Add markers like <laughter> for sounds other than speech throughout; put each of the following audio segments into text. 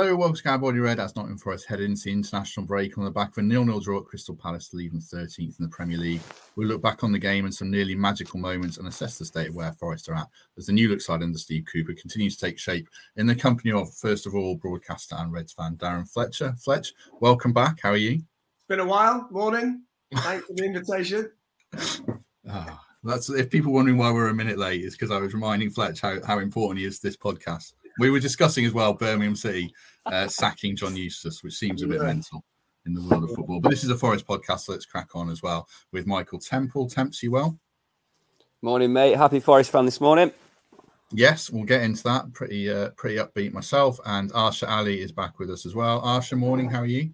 Hello, welcome to Cowboy Red. That's Nottingham Forest heading into the international break on the back of a nil-nil draw at Crystal Palace leaving 13th in the Premier League. We'll look back on the game and some nearly magical moments and assess the state of where Forest are at as the new look side under Steve Cooper continues to take shape in the company of, first of all, broadcaster and Reds fan Darren Fletcher. Fletch, welcome back. How are you? It's been a while. Morning. Thanks for the invitation. <laughs> Ah, that's if people wondering why we're a minute late, is because I was reminding Fletch how, how important he is to this podcast. We were discussing as well Birmingham City uh, <laughs> sacking John Eustace, which seems a bit Yeah. mental in the world of football. But this is a Forest podcast, so let's crack on as well with Michael Temple. Temps you well? Morning, mate. Happy Forest fan this morning. Yes, we'll get into that. Pretty uh, pretty upbeat myself. And Arsher Ali is back with us as well. Arsher, morning. How are you?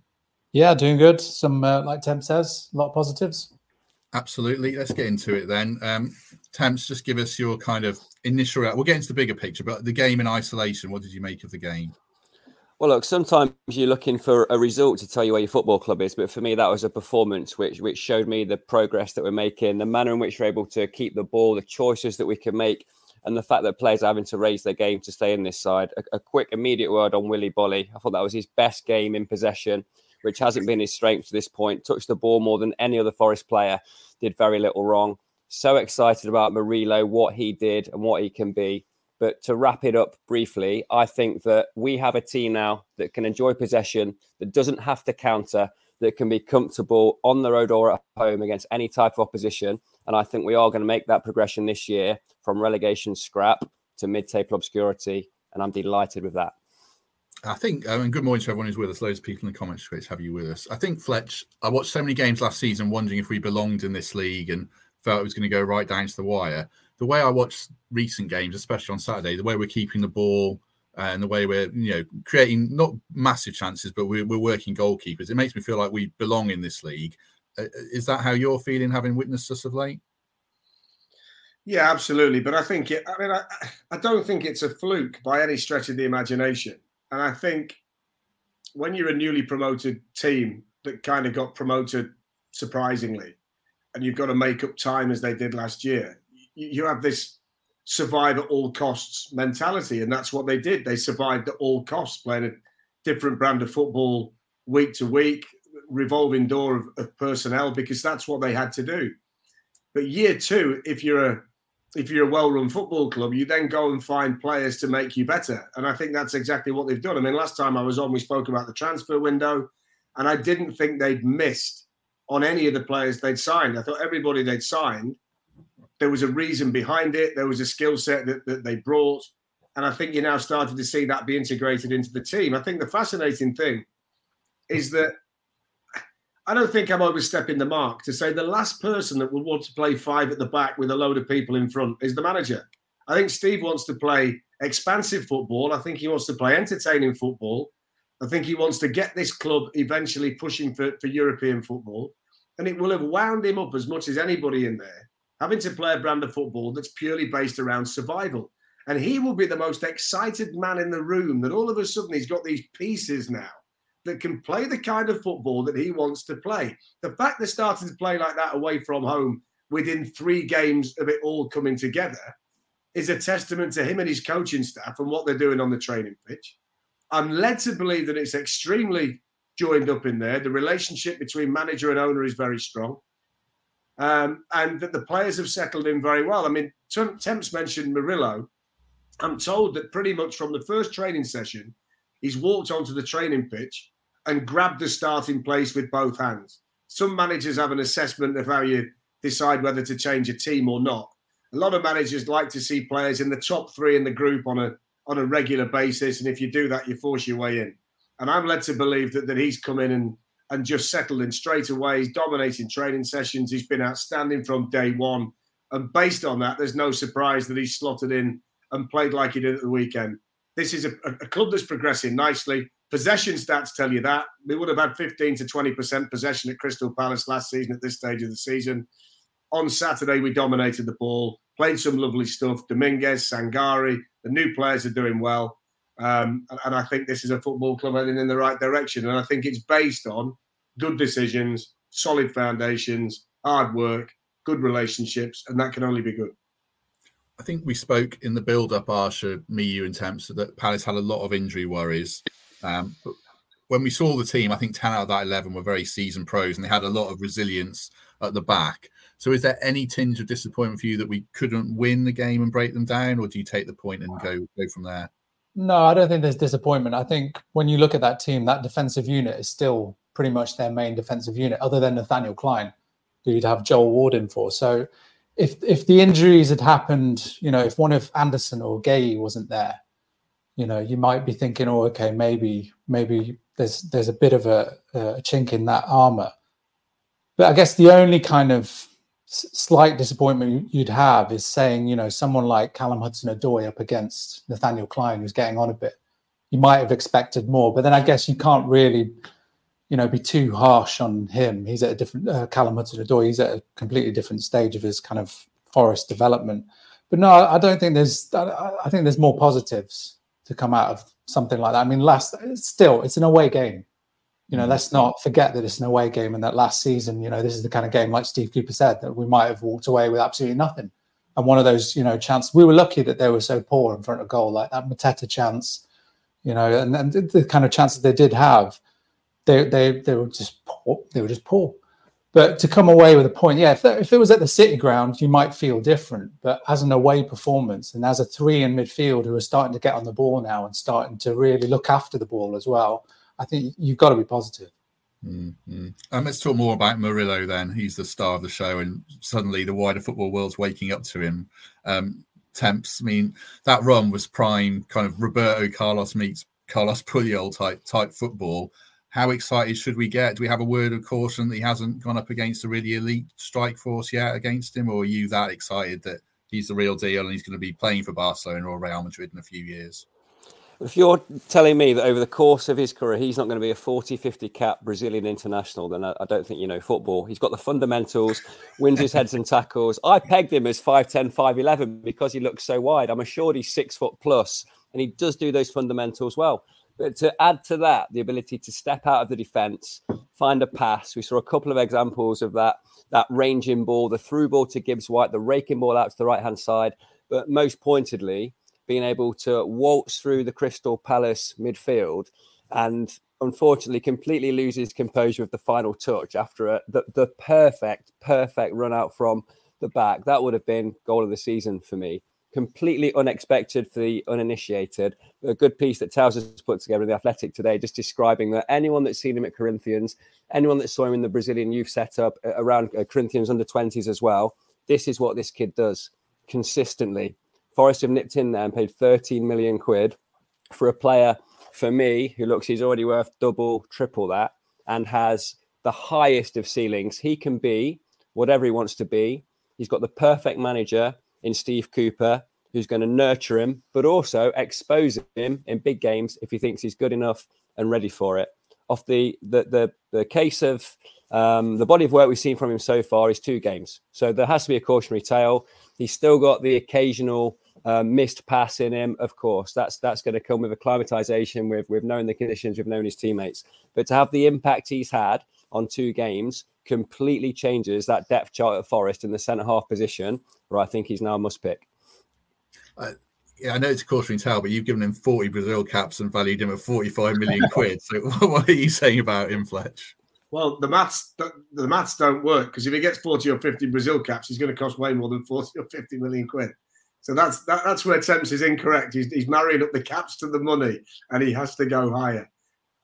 Yeah, doing good. Some, uh, like Temp says, a lot of positives. Absolutely. Let's get into it then. Um, Temps, just give us your kind of initial. We'll get into the bigger picture, but the game in isolation. What did you make of the game? Well, look, sometimes you're looking for a result to tell you where your football club is, but for me, that was a performance which which showed me the progress that we're making, the manner in which we're able to keep the ball, the choices that we can make, and the fact that players are having to raise their game to stay in this side. A, a quick, immediate word on Willy Boly. I thought that was his best game in possession, which hasn't been his strength to this point. Touched the ball more than any other Forest player, did very little wrong. So excited about Murillo, what he did and what he can be. But to wrap it up briefly, I think that we have a team now that can enjoy possession, that doesn't have to counter, that can be comfortable on the road or at home against any type of opposition. And I think we are going to make that progression this year from relegation scrap to mid table obscurity. And I'm delighted with that. I think, and good morning to everyone who's with us. Loads of people in the comments. Great to have you with us. I think, Fletch, I watched so many games last season wondering if we belonged in this league and felt it was going to go right down to the wire. The way I watched recent games, especially on Saturday, the way we're keeping the ball and the way we're, you know, creating not massive chances, but we're, we're working goalkeepers, it makes me feel like we belong in this league. Uh, is that how you're feeling, having witnessed us of late? Yeah, absolutely. But I think it, I mean, I, I don't think it's a fluke by any stretch of the imagination. And I think when you're a newly promoted team that kind of got promoted surprisingly, and you've got to make up time as they did last year, you, have this survive at all costs mentality. And that's what they did. They survived at all costs, playing a different brand of football week to week, revolving door of, of personnel, because that's what they had to do. But year two, if you're a if you're a well-run football club, you then go and find players to make you better. And I think that's exactly what they've done. I mean, last time I was on, we spoke about the transfer window, and I didn't think they'd missed on any of the players they'd signed. I thought everybody they'd signed, there was a reason behind it. There was a skill set that, that they brought. And I think you're now starting to see that be integrated into the team. I think the fascinating thing is that I don't think I'm overstepping the mark to say the last person that would want to play five at the back with a load of people in front is the manager. I think Steve wants to play expansive football. I think he wants to play entertaining football. I think he wants to get this club eventually pushing for, for European football. And it will have wound him up as much as anybody in there, having to play a brand of football that's purely based around survival. And he will be the most excited man in the room that all of a sudden he's got these pieces now that can play the kind of football that he wants to play. The fact they're starting to play like that away from home within three games of it all coming together is a testament to him and his coaching staff and what they're doing on the training pitch. I'm led to believe that it's extremely joined up in there. The relationship between manager and owner is very strong. Um, and that the players have settled in very well. I mean, Tem- Temps mentioned Murillo. I'm told that pretty much from the first training session, he's walked onto the training pitch and grab the starting place with both hands. Some managers have an assessment of how you decide whether to change a team or not. A lot of managers like to see players in the top three in the group on a on a regular basis, and if you do that, you force your way in. And I'm led to believe that that he's come in and and just settled in straight away. He's dominating training sessions. He's been outstanding from day one, and based on that, there's no surprise that he's slotted in and played like he did at the weekend. This is a, a club that's progressing nicely. Possession stats tell you that. We would have had 15 to 20% possession at Crystal Palace last season at this stage of the season. On Saturday, we dominated the ball, played some lovely stuff. Dominguez, Sangare, the new players are doing well. Um, and, and I think this is a football club heading in the right direction. And I think it's based on good decisions, solid foundations, hard work, good relationships, and that can only be good. I think we spoke in the build-up, Arsher, me, you, and Temps, that Palace had a lot of injury worries. Um, but when we saw the team, I think 10 out of that 11 were very seasoned pros and they had a lot of resilience at the back. So, is there any tinge of disappointment for you that we couldn't win the game and break them down, or do you take the point and go go from there? No, I don't think there's disappointment. I think when you look at that team, that defensive unit is still pretty much their main defensive unit, other than Nathaniel Clyne, who you'd have Joel Ward in for. So, if if the injuries had happened, you know, if one of Anderson or Guéhi wasn't there, you know, you might be thinking, oh, okay, maybe maybe there's there's a bit of a, a chink in that armor. But I guess the only kind of slight disappointment you'd have is saying, you know, someone like Callum Hudson-Odoi up against Nathaniel Clyne who's getting on a bit. You might have expected more, but then I guess you can't really, you know, be too harsh on him. He's at a different uh, Callum Hudson-Odoi. He's at a completely different stage of his kind of forest development. But no, I don't think there's. I think there's more positives to come out of something like that. I mean, last still, it's an away game. You know, mm. let's not forget that it's an away game and that last season, you know, this is the kind of game, like Steve Cooper said, that we might have walked away with absolutely nothing. And one of those, you know, chances, we were lucky that they were so poor in front of goal, like that Mateta chance, you know, and, and the kind of chances they did have, they they they were just poor. They were just poor. But to come away with a point, yeah, if, that, if it was at the City ground, you might feel different. But as an away performance and as a three in midfield who are starting to get on the ball now and starting to really look after the ball as well, I think you've got to be positive. Mm-hmm. Um, let's talk more about Murillo then. He's the star of the show, and suddenly the wider football world's waking up to him. Um, temps, I mean, that run was prime kind of Roberto Carlos meets Carlos Puyol type type football. How excited should we get? Do we have a word of caution that he hasn't gone up against a really elite strike force yet against him, or are you that excited that he's the real deal and he's going to be playing for Barcelona or Real Madrid in a few years? If you're telling me that over the course of his career, he's not going to be a 40, 50 cap Brazilian international, then I, don't think you know football. He's got the fundamentals, wins his heads and tackles. I pegged him as 5'10, 5'11 because he looks so wide. I'm assured he's six foot plus, and he does do those fundamentals well. But to add to that, the ability to step out of the defence, find a pass. We saw a couple of examples of that that ranging ball, the through ball to Gibbs White, the raking ball out to the right hand side. But most pointedly, being able to waltz through the Crystal Palace midfield and unfortunately completely loses composure with the final touch after a, the, the perfect, perfect run out from the back. That would have been goal of the season for me. Completely unexpected for the uninitiated. A good piece that Towers has put together in the Athletic today, just describing that anyone that's seen him at Corinthians, anyone that saw him in the Brazilian youth setup around uh, Corinthians under 20s as well, this is what this kid does consistently Forest have nipped in there and paid 13 million quid for a player for me who looks he's already worth double, triple that, and has the highest of ceilings. He can be whatever he wants to be. He's got the perfect manager in Steve Cooper who's going to nurture him, but also expose him in big games if he thinks he's good enough and ready for it. Off the the the, the case of um, the body of work we've seen from him so far is two games, so there has to be a cautionary tale. He's still got the occasional uh, missed pass in him, of course, that's that's going to come with acclimatization. With with knowing the conditions, we've known his teammates, but to have the impact he's had on two games completely changes that depth chart at Forest in the centre half position, where I think he's now a must pick. Uh, yeah, I know it's a cautionary tale, but you've given him 40 Brazil caps and valued him at 45 million <laughs> quid. So <laughs> what are you saying about him, Fletch? Well, the maths the maths don't work because if he gets 40 or 50 Brazil caps, he's going to cost way more than 40 or 50 million quid. So that's that, that's where Temps is incorrect. He's, he's marrying up the caps to the money, and he has to go higher.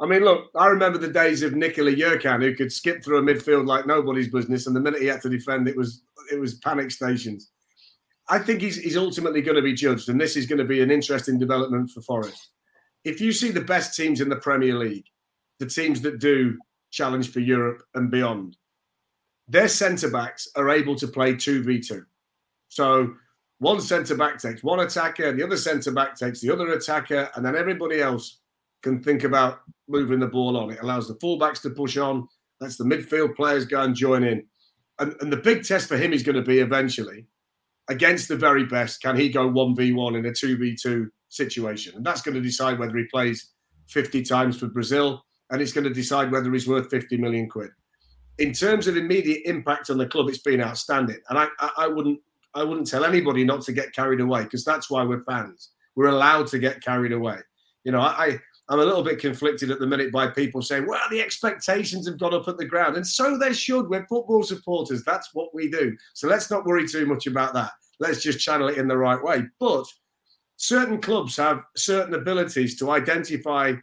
I mean, look, I remember the days of Nikola Jerkan, who could skip through a midfield like nobody's business, and the minute he had to defend, it was it was panic stations. I think he's he's ultimately going to be judged, and this is going to be an interesting development for Forest. If you see the best teams in the Premier League, the teams that do challenge for Europe and beyond, their centre backs are able to play two v two. So one centre back takes one attacker, the other centre back takes the other attacker, and then everybody else can think about moving the ball on. It allows the fullbacks to push on, lets the midfield players go and join in. And, and the big test for him is going to be eventually against the very best. Can he go 1v1 in a 2v2 situation? And that's going to decide whether he plays 50 times for Brazil, and it's going to decide whether he's worth 50 million quid. In terms of immediate impact on the club, it's been outstanding. And I, I, I wouldn't I wouldn't tell anybody not to get carried away because that's why we're fans. We're allowed to get carried away. You know, I I'm a little bit conflicted at the minute by people saying, well, the expectations have gone up at the ground. And so they should. We're football supporters. That's what we do. So let's not worry too much about that. Let's just channel it in the right way. But certain clubs have certain abilities to identify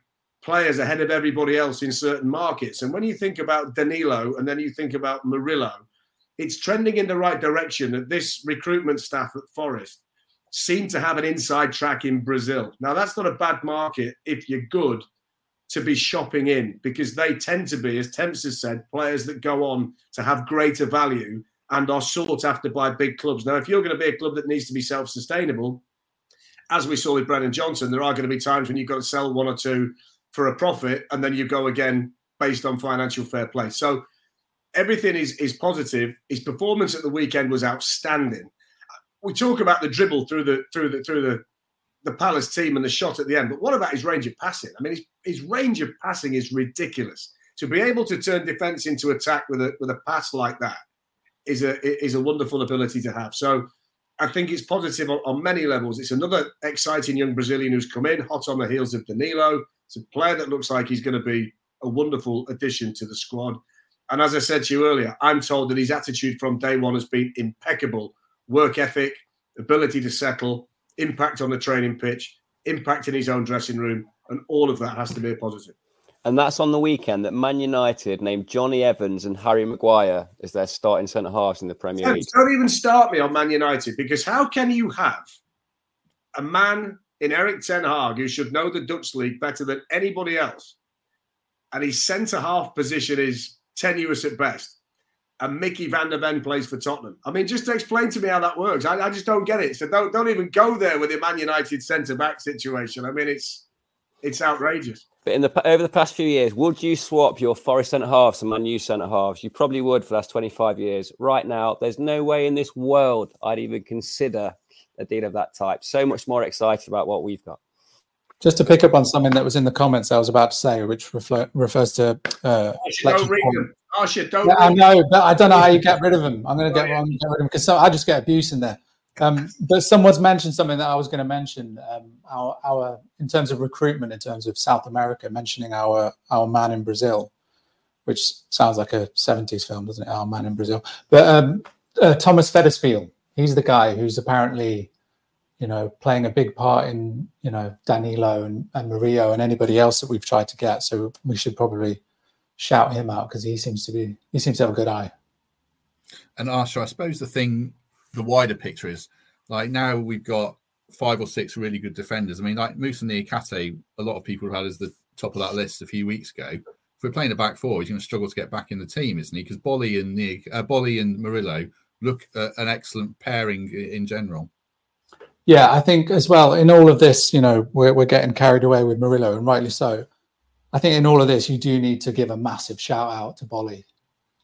players ahead of everybody else in certain markets. And when you think about Danilo and then you think about Murillo, it's trending in the right direction that this recruitment staff at Forest seem to have an inside track in Brazil. Now, that's not a bad market if you're good to be shopping in because they tend to be, as Temps has said, players that go on to have greater value and are sought after by big clubs. Now, if you're going to be a club that needs to be self sustainable, as we saw with Brennan Johnson, there are going to be times when you've got to sell one or two for a profit and then you go again based on financial fair play. So everything is is positive. His performance at the weekend was outstanding we talk about the dribble through the through the through the the Palace team and the shot at the end, but what about his range of passing? I mean, his, his range of passing is ridiculous. To be able to turn defence into attack with a with a pass like that is a is a wonderful ability to have. So I think it's positive on, on, many levels. It's another exciting young Brazilian who's come in hot on the heels of Danilo. It's a player that looks like he's going to be a wonderful addition to the squad. And as I said to you earlier, I'm told that his attitude from day one has been impeccable work ethic, ability to settle, impact on the training pitch, impact in his own dressing room, and all of that has to be a positive. And that's on the weekend that Man United named Jonny Evans and Harry Maguire as their starting centre halves in the Premier League. Don't even start me on Man United because how can you have a man in Erik Ten Hag who should know the Dutch league better than anybody else, and his centre half position is tenuous at best, and Micky van de Ven plays for Tottenham. I mean, just to explain to me how that works. I, I just don't get it. So don't don't even go there with the Man United centre back situation. I mean, it's it's outrageous. But in the over the past few years, would you swap your Forest centre halves and Man U centre halves? You probably would for the last twenty five years. Right now, there's no way in this world I'd even consider a deal of that type. So much more excited about what we've got. Just to pick up on something that was in the comments I was about to say, which refer, refers to. Uh, don't read them. Oh shit! Don't. Yeah, I know, but I don't know how you get rid of them. I'm going to get, oh, yeah. get rid of them because so I just get abuse in there. Um, but someone's mentioned something that I was going to mention. Um, our, our in terms of recruitment, in terms of South America, mentioning our our man in Brazil, which sounds like a 70s film, doesn't it? Our man in Brazil. But um, uh, Thomas Feddersfield, he's the guy who's apparently you know, playing a big part in, you know, Danilo and, and Murillo and anybody else that we've tried to get. So we should probably shout him out because he seems to be he seems to have a good eye. And Arsher, I suppose the thing, the wider picture is like now we've got five or six really good defenders. I mean, like Moussa Niakhaté, a lot of people have had as the top of that list a few weeks ago. If we're playing a back four, he's going to struggle to get back in the team, isn't he? Because Boly and Nick, uh, Boly and Murillo look uh, an excellent pairing in general. Yeah, I think as well in all of this, you know, we're, we're getting carried away with Murillo, and rightly so. I think in all of this, you do need to give a massive shout out to Boly,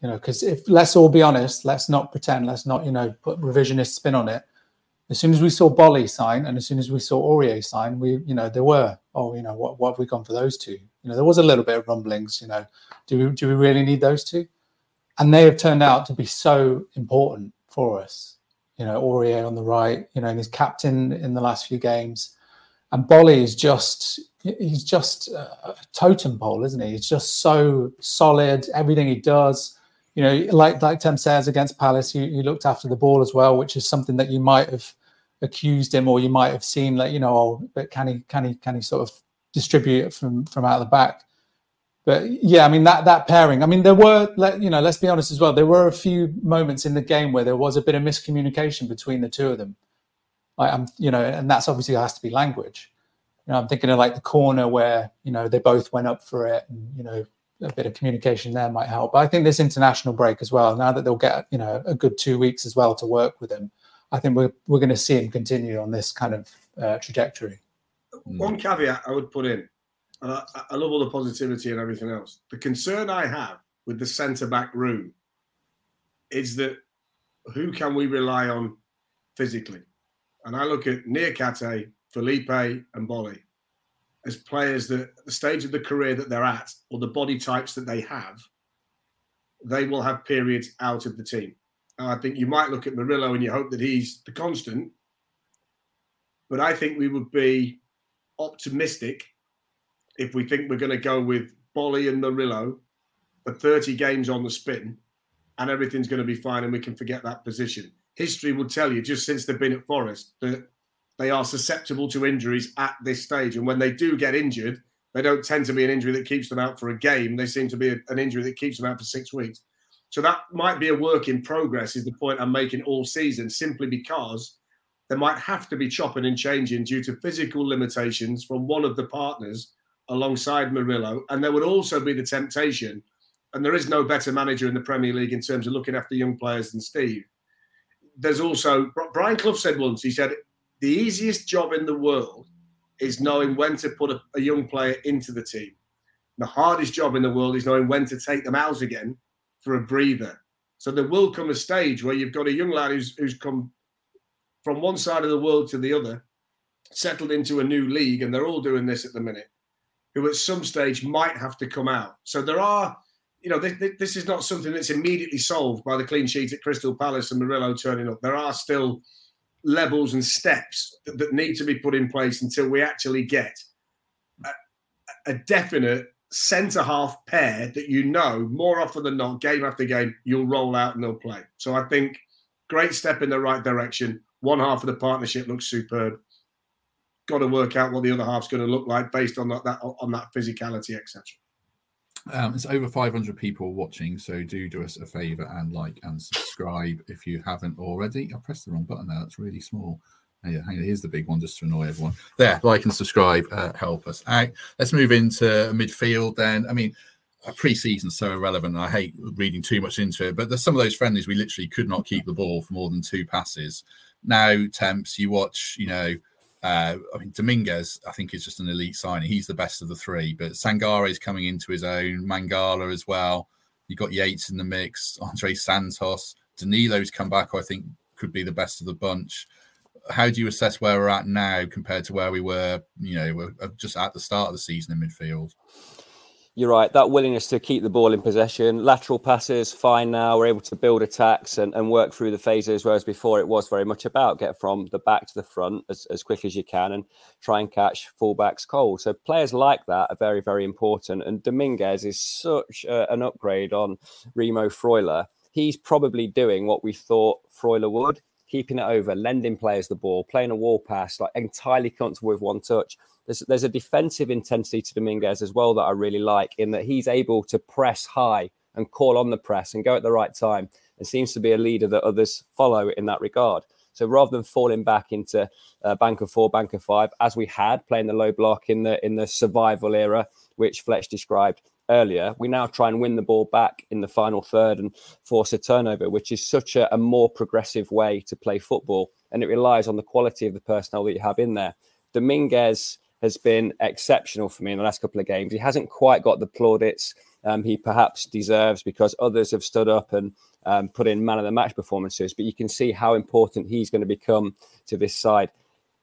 you know, because if let's all be honest, let's not pretend, let's not, you know, put revisionist spin on it. As soon as we saw Boly sign, and as soon as we saw Aurier sign, we, you know, there were, oh, you know, what, what have we gone for those two? You know, there was a little bit of rumblings, you know, do we do we really need those two? And they have turned out to be so important for us you know, Aurier on the right, you know, and he's captain in the last few games. And Boly is just, he's just a totem pole, isn't he? He's just so solid, everything he does. You know, like like Tem says against Palace, he, he looked after the ball as well, which is something that you might have accused him or you might have seen like, you know, oh, but can he can he can he sort of distribute it from from out the back? But yeah, I mean that that pairing. I mean, there were, let, you know, let's be honest as well. There were a few moments in the game where there was a bit of miscommunication between the two of them. I'm, you know, and that's obviously has to be language. You know, I'm thinking of like the corner where you know they both went up for it, and you know, a bit of communication there might help. But I think this international break as well. Now that they'll get you know a good two weeks as well to work with him, I think we're we're going to see him continue on this kind of uh, trajectory. One caveat I would put in and I, I love all the positivity and everything else. The concern I have with the centre back room is that who can we rely on physically? And I look at Niakhaté, Felipe, and Boly as players that at the stage of the career that they're at, or the body types that they have, they will have periods out of the team. And I think you might look at Murillo and you hope that he's the constant. But I think we would be optimistic if we think we're going to go with Boly and Murillo for 30 games on the spin and everything's going to be fine and we can forget that position. History will tell you, just since they've been at Forest, that they are susceptible to injuries at this stage. And when they do get injured, they don't tend to be an injury that keeps them out for a game. They seem to be an injury that keeps them out for six weeks. So that might be a work in progress, is the point I'm making all season, simply because there might have to be chopping and changing due to physical limitations from one of the partners alongside Murillo. And there would also be the temptation, and there is no better manager in the Premier League in terms of looking after young players than Steve. There's also, Brian Clough said once, he said, the easiest job in the world is knowing when to put a, a young player into the team. The hardest job in the world is knowing when to take them out again for a breather. So there will come a stage where you've got a young lad who's, who's come from one side of the world to the other, settled into a new league, and they're all doing this at the minute, who at some stage might have to come out. So there are, you know, this, this is not something that's immediately solved by the clean sheet at Crystal Palace and Murillo turning up. There are still levels and steps that, that need to be put in place until we actually get a, a definite centre half pair that you know more often than not, game after game, you'll roll out and they'll play. So I think great step in the right direction. One half of the partnership looks superb. Got to work out what the other half's going to look like based on that, that on that physicality, etc. Um, it's over 500 people watching, so do do us a favor and like and subscribe if you haven't already. I pressed the wrong button there. That's really small. Yeah, hang on. Here's the big one just to annoy everyone. There, like and subscribe, uh, help us out. Let's move into midfield then. I mean, pre-season's so irrelevant. I hate reading too much into it, but there's some of those friendlies we literally could not keep the ball for more than two passes. Now, temps, you watch, you know, uh, I mean, Dominguez, I think, is just an elite signing. He's the best of the three, but Sangare is coming into his own. Mangala as well. You've got Yates in the mix. <laughs> Andre Santos, Danilo's come back. I think could be the best of the bunch. How do you assess where we're at now compared to where we were? You know, uh, just at the start of the season in midfield you're right. That willingness to keep the ball in possession, lateral passes, fine now. We're able to build attacks and, and work through the phases, whereas before it was very much about get from the back to the front as, as quick as you can and try and catch fullbacks cold. So players like that are very, very important. And Dominguez is such a, an upgrade on Remo Freuler. He's probably doing what we thought Freuler would, keeping it over, lending players the ball, playing a wall pass, like entirely comfortable with one touch there's, there's a defensive intensity to Dominguez as well that I really like in that he's able to press high and call on the press and go at the right time and seems to be a leader that others follow in that regard. So rather than falling back into uh, bank of four, bank of five, as we had playing the low block in the in the survival era, which Fletch described earlier, we now try and win the ball back in the final third and force a turnover, which is such a, a more progressive way to play football, and it relies on the quality of the personnel that you have in there. Dominguez has been exceptional for me in the last couple of games. He hasn't quite got the plaudits um, he perhaps deserves because others have stood up and um, put in man of the match performances. But you can see how important he's going to become to this side.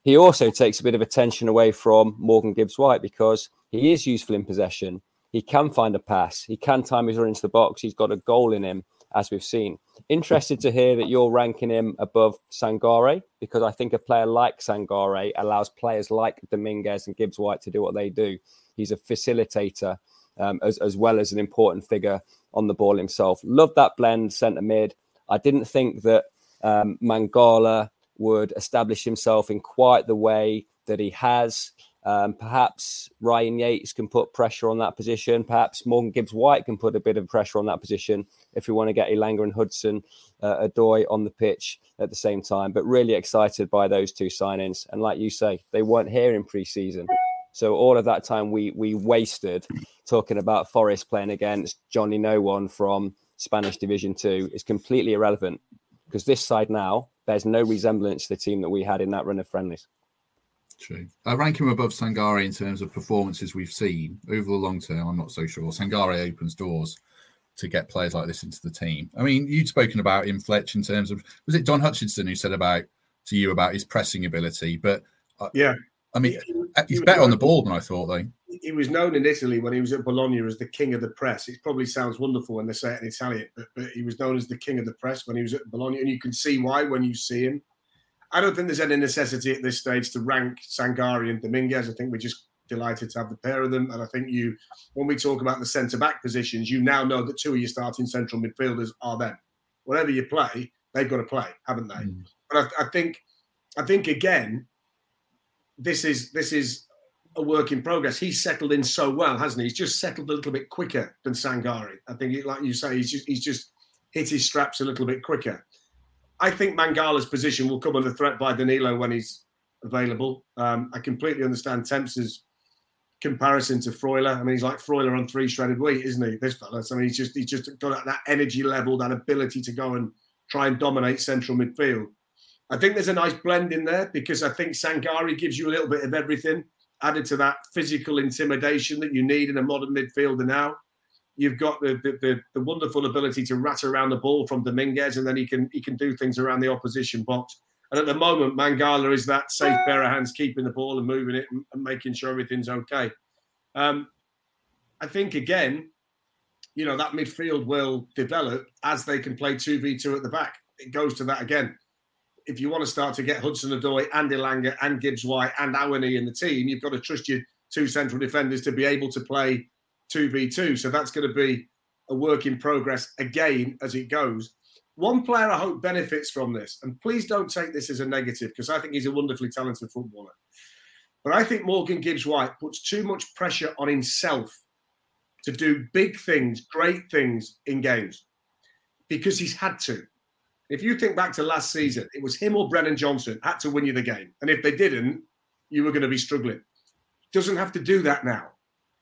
He also takes a bit of attention away from Morgan Gibbs White because he is useful in possession. He can find a pass. He can time his run into the box. He's got a goal in him as we've seen. Interested to hear that you're ranking him above Sangare because I think a player like Sangare allows players like Dominguez and Gibbs White to do what they do. He's a facilitator um, as, as well as an important figure on the ball himself. Love that blend centre mid. I didn't think that um, Mangala would establish himself in quite the way that he has. Um, perhaps Ryan Yates can put pressure on that position. Perhaps Morgan Gibbs White can put a bit of pressure on that position if we want to get Elanga and Hudson uh, Odoi on the pitch at the same time. But really excited by those two signings. And like you say, they weren't here in pre-season. So all of that time we we wasted talking about Forest playing against Johnny No One from Spanish Division Two is completely irrelevant because this side now bears no resemblance to the team that we had in that run of friendlies. True. I rank him above Sangare in terms of performances we've seen over the long term. I'm not so sure. Sangare opens doors to get players like this into the team. I mean, you'd spoken about him, Fletch, in terms of was it Don Hutchinson who said about to you about his pressing ability? But uh, yeah, I mean, he, he's he better on the ball than I thought, though. He was known in Italy when he was at Bologna as the king of the press. It probably sounds wonderful when they say it in Italian, but, but he was known as the king of the press when he was at Bologna, and you can see why when you see him. I don't think there's any necessity at this stage to rank Sangare and Dominguez. I think we're just delighted to have the pair of them. And I think you, when we talk about the centre back positions, you now know that two of your starting central midfielders are them. Whatever you play, they've got to play, haven't they? Mm. But I, I think, I think again, this is this is a work in progress. He's settled in so well, hasn't he? He's just settled a little bit quicker than Sangare. I think, like you say, he's just he's just hit his straps a little bit quicker. I think Mangala's position will come under threat by Danilo when he's available. Um, I completely understand Temps's comparison to Freuler. I mean, he's like Freuler on three shredded wheat, isn't he? This fella. I mean, he's just he's just got that energy level, that ability to go and try and dominate central midfield. I think there's a nice blend in there because I think Sangare gives you a little bit of everything, added to that physical intimidation that you need in a modern midfielder now. You've got the, the, the, the wonderful ability to rat around the ball from Dominguez, and then he can he can do things around the opposition box. And at the moment, Mangala is that safe pair of hands, keeping the ball and moving it and, and making sure everything's okay. Um, I think again, you know that midfield will develop as they can play two v two at the back. It goes to that again if you want to start to get Hudson Odoi and Elanga and Gibbs White and Awoniyi in the team, you've got to trust your two central defenders to be able to play 2v2. So that's going to be a work in progress again as it goes. One player I hope benefits from this, and please don't take this as a negative because I think he's a wonderfully talented footballer. But I think Morgan Gibbs White puts too much pressure on himself to do big things, great things in games because he's had to. If you think back to last season, it was him or Brennan Johnson had to win you the game. And if they didn't, you were going to be struggling. Doesn't have to do that now.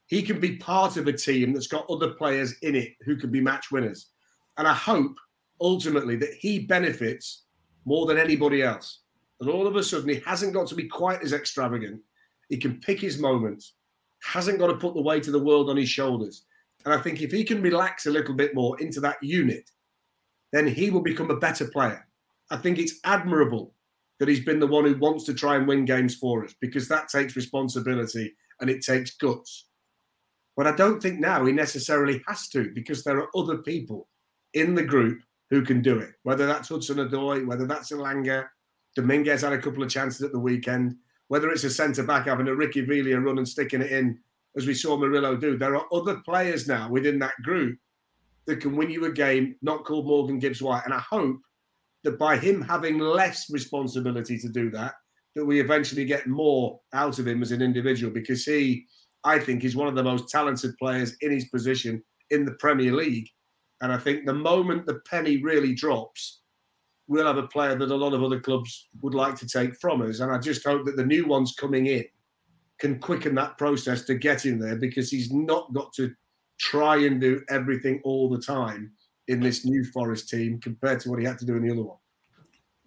He can be part of a team that's got other players in it who can be match winners. And I hope ultimately that he benefits more than anybody else. And all of a sudden, he hasn't got to be quite as extravagant. He can pick his moments, hasn't got to put the weight of the world on his shoulders. And I think if he can relax a little bit more into that unit, then he will become a better player. I think it's admirable that he's been the one who wants to try and win games for us because that takes responsibility and it takes guts. But I don't think now he necessarily has to because there are other people in the group who can do it, whether that's Hudson Odoi, whether that's Elanga. Dominguez had a couple of chances at the weekend, whether it's a centre back having a Ricky Villa run and sticking it in, as we saw Murillo do. There are other players now within that group that can win you a game, not called Morgan Gibbs White. And I hope that by him having less responsibility to do that, that we eventually get more out of him as an individual because he, I think, he's one of the most talented players in his position in the Premier League. And I think the moment the penny really drops, we'll have a player that a lot of other clubs would like to take from us. And I just hope that the new ones coming in can quicken that process to get in there because he's not got to try and do everything all the time in this new Forest team compared to what he had to do in the other one.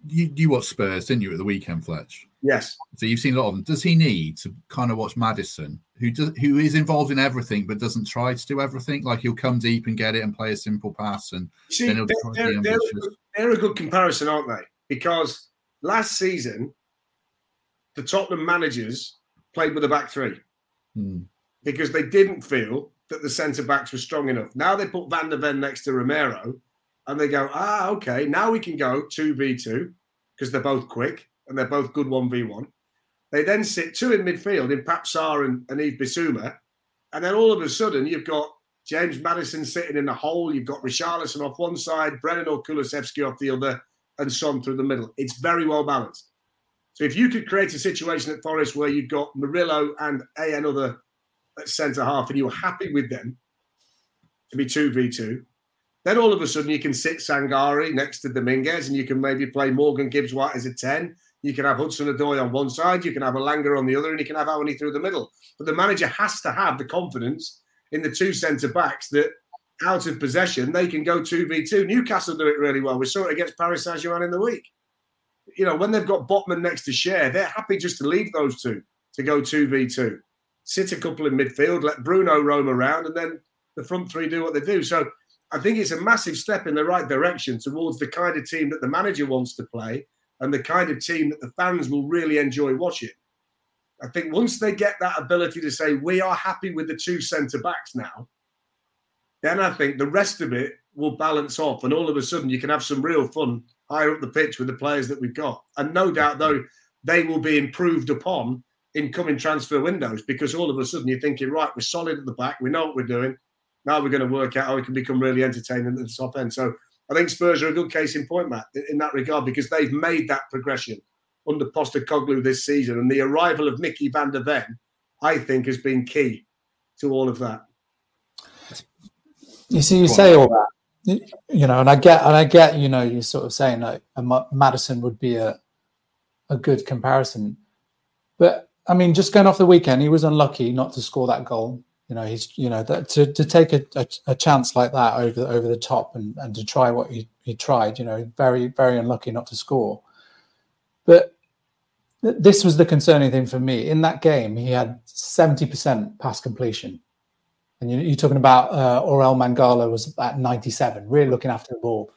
You, you watched Spurs, didn't you, at the weekend, Fletch? Yes. So you've seen a lot of them. Does he need to kind of watch Maddison, who does, who is involved in everything but doesn't try to do everything? Like he'll come deep and get it and play a simple pass, and See, then he'll they're, they're, they're, they're a good comparison, aren't they? Because last season, the Tottenham managers played with a back three hmm. because they didn't feel that the centre backs were strong enough. Now they put Van der Ven next to Romero and they go, ah, okay, now we can go 2v2 because they're both quick and they're both good 1v1. They then sit two in midfield in Pape Sarr and, and Yves Bissouma. And then all of a sudden, you've got James Maddison sitting in the hole. You've got Richarlison off one side, Brennan or off the other, and Son through the middle. It's very well balanced. So if you could create a situation at Forest where you've got Murillo and a another centre half and you were happy with them to be 2v2, then all of a sudden you can sit Sangare next to Dominguez and you can maybe play Morgan Gibbs White as a 10. You can have Hudson Odoi on one side, you can have Elanga on the other, and you can have Awoniyi through the middle. But the manager has to have the confidence in the two centre backs that out of possession, they can go 2v2. Newcastle do it really well. We saw it against Paris Saint Germain in the week. You know, when they've got Botman next to Schär, they're happy just to leave those two to go 2v2 sit a couple in midfield, let Bruno roam around, and then the front three do what they do. So I think it's a massive step in the right direction towards the kind of team that the manager wants to play and the kind of team that the fans will really enjoy watching. I think once they get that ability to say, we are happy with the two centre backs now, then I think the rest of it will balance off. And all of a sudden, you can have some real fun higher up the pitch with the players that we've got. And no doubt, though, they will be improved upon in coming transfer windows because all of a sudden you're thinking, right, we're solid at the back, we know what we're doing. Now we're going to work out how we can become really entertaining at the top end. So I think Spurs are a good case in point, Matt, in that regard, because they've made that progression under Postecoglou this season. And the arrival of Micky van de Ven, I think, has been key to all of that. You see, you say all that, you know, and I get, and I get, you know, you're sort of saying like Maddison would be a a good comparison, but I mean, just going off the weekend, he was unlucky not to score that goal. You know, he's you know that, to to take a, a, a, chance like that over over the top and, and to try what he, he tried. You know, very very unlucky not to score. But th- this was the concerning thing for me. In that game, he had seventy percent pass completion, and you, are talking about uh, Orel Mangala was at ninety seven, really looking after the ball.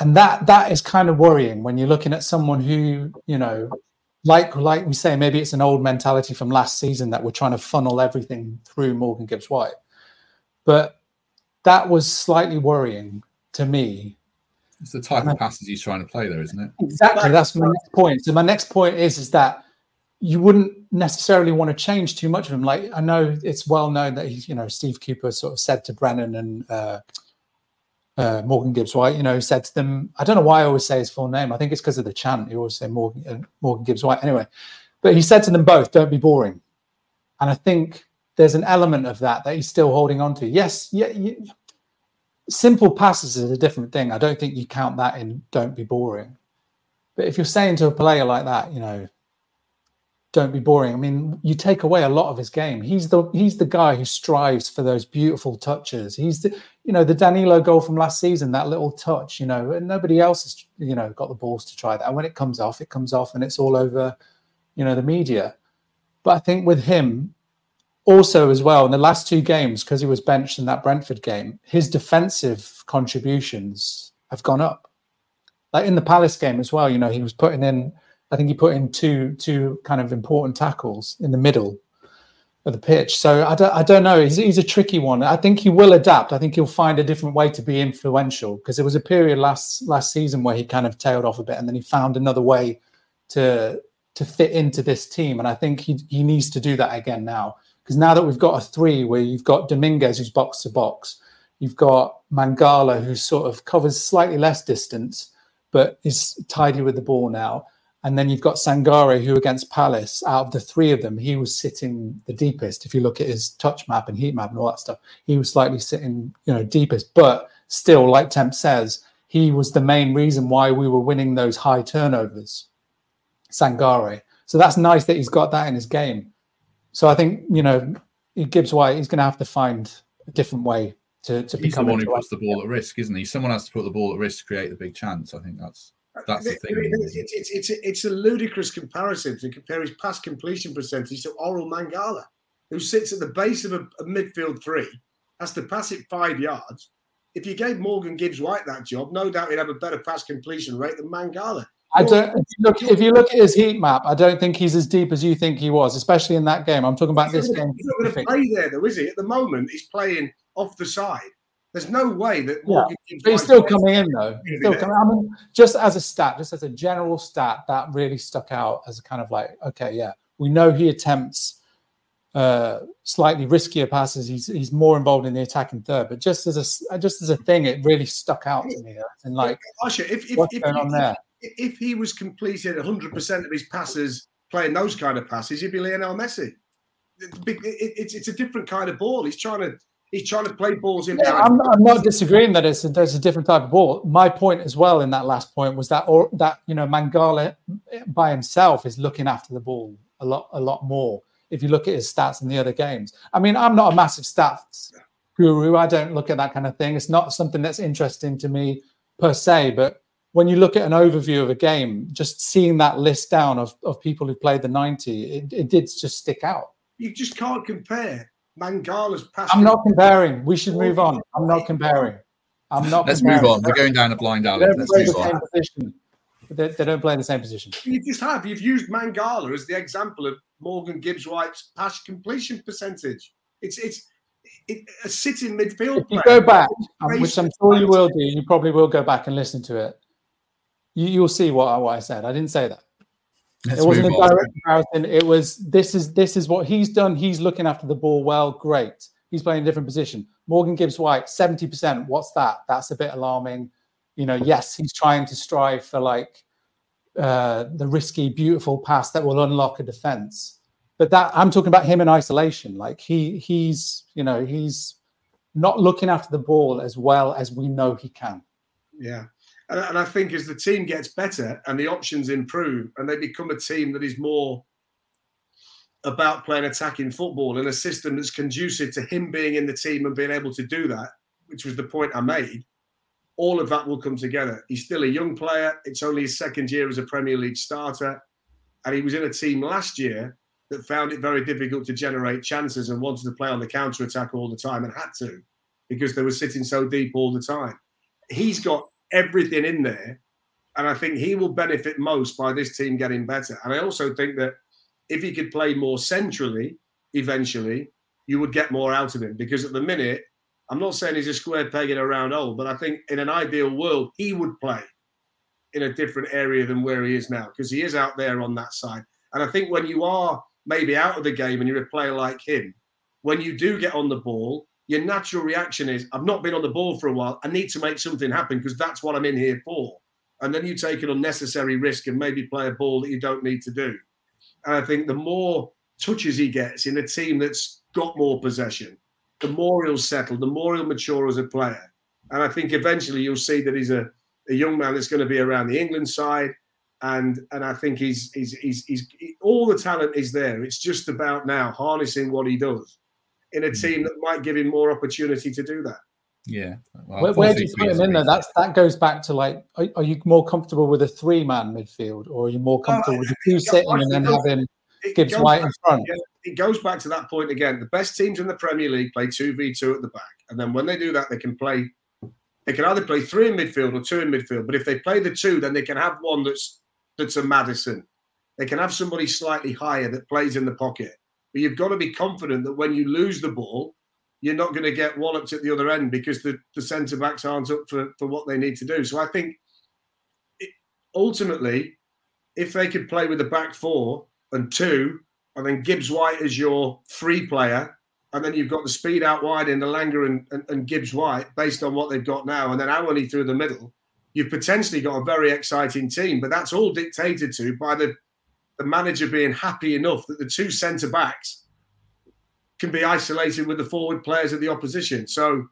And that that is kind of worrying when you're looking at someone who you know like like we say, maybe it's an old mentality from last season that we're trying to funnel everything through Morgan Gibbs White. But that was slightly worrying to me. It's the type of passes he's trying to play there, isn't it? Exactly. That's my next point. So my next point is is that you wouldn't necessarily want to change too much of him. Like I know it's well known that he's, you know, Steve Cooper sort of said to Brennan and uh, uh, Morgan Gibbs White, you know, said to them, I don't know why I always say his full name. I think it's because of the chant. You always say Morgan, uh, Morgan Gibbs White. Anyway, but he said to them both, don't be boring. And I think there's an element of that that he's still holding on to. Yes, yeah, yeah, simple passes is a different thing. I don't think you count that in don't be boring. But if you're saying to a player like that, you know, don't be boring. I mean, you take away a lot of his game. He's the he's the guy who strives for those beautiful touches. He's the you know the Danilo goal from last season, that little touch. You know, and nobody else has you know got the balls to try that. And when it comes off, it comes off, and it's all over, you know, the media. But I think with him, also as well in the last two games because he was benched in that Brentford game, his defensive contributions have gone up. Like in the Palace game as well, you know, he was putting in I think he put in two two kind of important tackles in the middle of the pitch. So I don't I don't know. He's, he's a tricky one. I think he will adapt. I think he'll find a different way to be influential because there was a period last last season where he kind of tailed off a bit and then he found another way to to fit into this team. And I think he he needs to do that again now because now that we've got a three where you've got Dominguez who's box to box, you've got Mangala who sort of covers slightly less distance but is tidy with the ball now and then you've got Sangare, who against Palace, out of the three of them, he was sitting the deepest. If you look at his touch map and heat map and all that stuff, he was slightly sitting, you know, deepest. But still, like Temp says, he was the main reason why we were winning those high turnovers. Sangare. So that's nice that he's got that in his game. So I think, you know, Gibbs White, he's going to have to find a different way to, to he's become the one who puts the ball at risk, isn't he? Someone has to put the ball at risk to create the big chance. I think that's that's the thing. It's, it's, it's, it's, a ludicrous comparison to compare his pass completion percentage to Orel Mangala, who sits at the base of a, a, midfield three, has to pass it five yards. If you gave Morgan Gibbs White that job, no doubt he'd have a better pass completion rate than Mangala. I don't. If you, look, if you look at his heat map, I don't think he's as deep as you think he was, especially in that game. I'm talking about he's this game. He's not going to play there, though, is he? At the moment, he's playing off the side. There's no way that Morgan yeah, but he's still coming in though. Still coming. I mean, just as a stat, just as a general stat, that really stuck out as a kind of like, okay, yeah, we know he attempts uh, slightly riskier passes. He's he's more involved in the attacking third, but just as a just as a thing, it really stuck out to me. And like, Usher, if if, what's if, going if, on there? If he was completing 100 percent of his passes playing those kind of passes, he'd be Lionel Messi. It's, it's a different kind of ball. He's trying to he's trying to play balls in. Yeah, I'm, I'm, not disagreeing that it's a, there's a different type of ball. My point as well in that last point was that or that you know Mangala by himself is looking after the ball a lot a lot more. If you look at his stats in the other games, I mean, I'm not a massive stats guru. I don't look at that kind of thing. It's not something that's interesting to me per se. But when you look at an overview of a game, just seeing that list down of, of people who played the 90, it, it did just stick out. You just can't compare Mangala's pass. I'm not comparing. We should move on. I'm not comparing. I'm not. Let's comparing. move on. We're going down a blind alley. Let's move on. They, they, don't play in the same position. You just have. You've used Mangala as the example of Morgan Gibbs White's pass completion percentage. It's it's it, a sitting midfield. If you go back, um, which I'm sure you will do, you probably will go back and listen to it. You, you'll see what, what I said. I didn't say that. Let's it wasn't a direct comparison. It was this is this is what he's done. He's looking after the ball well. Great. He's playing a different position. Morgan Gibbs White, 70%. What's that? That's a bit alarming. You know, yes, he's trying to strive for like uh, the risky, beautiful pass that will unlock a defense. But that I'm talking about him in isolation. Like he he's you know he's not looking after the ball as well as we know he can. Yeah. And, and I think as the team gets better and the options improve and they become a team that is more about playing attacking football in a system that's conducive to him being in the team and being able to do that, which was the point I made, all of that will come together. He's still a young player. It's only his second year as a Premier League starter. And he was in a team last year that found it very difficult to generate chances and wanted to play on the counter attack all the time and had to because they were sitting so deep all the time. He's got everything in there. And I think he will benefit most by this team getting better. And I also think that if he could play more centrally, eventually, you would get more out of him. Because at the minute, I'm not saying he's a square peg in a round hole, but I think in an ideal world, he would play in a different area than where he is now because he is out there on that side. And I think when you are maybe out of the game and you're a player like him, when you do get on the ball, your natural reaction is, I've not been on the ball for a while. I need to make something happen because that's what I'm in here for. And then you take an unnecessary risk and maybe play a ball that you don't need to do. And I think the more touches he gets in a team that's got more possession, the more he'll settle, the more he'll mature as a player. And I think eventually you'll see that he's a, a young man that's going to be around the England side. And and I think he's, he's he's he's he, all the talent is there. It's just about now harnessing what he does in a hmm. team that might give him more opportunity to do that. Yeah. Well, where, where do you put him in there? That's that goes back to like, are, are you more comfortable with a three-man midfield, or are you more comfortable uh, with the two sitting and then having Gibbs White in front? It goes back to that point again. The best teams in the Premier League play two v two at the back, and then when they do that, they can play. They can either play three in midfield or two in midfield. But if they play the two, then they can have one that's that's a Maddison. They can have somebody slightly higher that plays in the pocket. But you've got to be confident that when you lose the ball, you're not going to get walloped at the other end because the, the centre backs aren't up for, for what they need to do. So I think it, ultimately, if they could play with the back four and two, and then Gibbs White as your three player, and then you've got the speed out wide in the Elanga and, and, and, Gibbs White based on what they've got now, and then Awoniyi through the middle, you've potentially got a very exciting team. But that's all dictated to by the, the manager being happy enough that the two centre backs can be isolated with the forward players of the opposition. So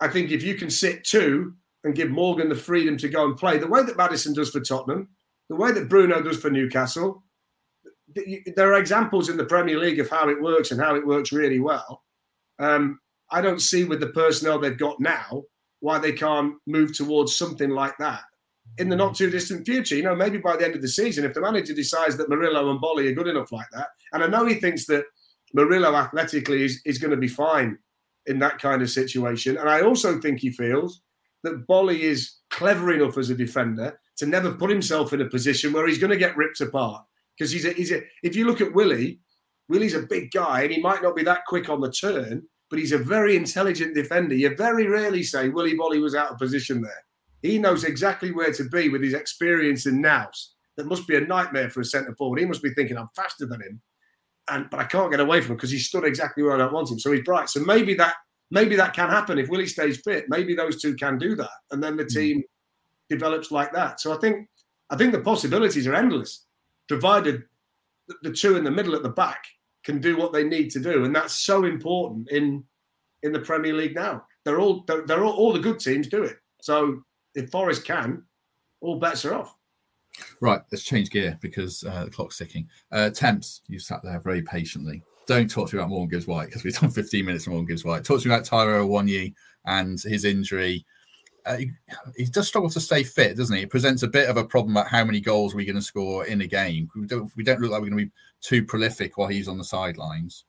I think if you can sit two and give Morgan the freedom to go and play the way that Maddison does for Tottenham, the way that Bruno does for Newcastle, there are examples in the Premier League of how it works and how it works really well. Um, I don't see with the personnel they've got now why they can't move towards something like that in the not too distant future. You know, maybe by the end of the season, if the manager decides that Murillo and Boly are good enough like that, and I know he thinks that Murillo athletically is, is going to be fine in that kind of situation. And I also think he feels that Boly is clever enough as a defender to never put himself in a position where he's going to get ripped apart. Because he's a, he's a, if you look at Willy, Willy's a big guy and he might not be that quick on the turn, but he's a very intelligent defender. You very rarely say Willy Boly was out of position there. He knows exactly where to be with his experience in Nous. That must be a nightmare for a centre forward. He must be thinking, I'm faster than him and but I can't get away from him because he stood exactly where I don't want him. So he's bright. So maybe that maybe that can happen if Willy stays fit. Maybe those two can do that, and then the hmm. team mm. develops like that. So I think I think the possibilities are endless, provided the, the two in the middle at the back can do what they need to do, and that's so important in in the Premier League now. They're all they're, they're all, all the good teams do it. So if Forest can, all bets are off. Right, let's change gear because uh, the clock's ticking. Uh, Temps, you sat there very patiently. Don't talk to me about Morgan Gibbs White because we've done 15 minutes on Morgan Gibbs White. Talk to me about Taiwo Awoniyi and his injury. Uh, he, he, does struggle to stay fit, doesn't he? It presents a bit of a problem about how many goals we're going to score in a game. We don't, we don't look like we're going to be too prolific while he's on the sidelines.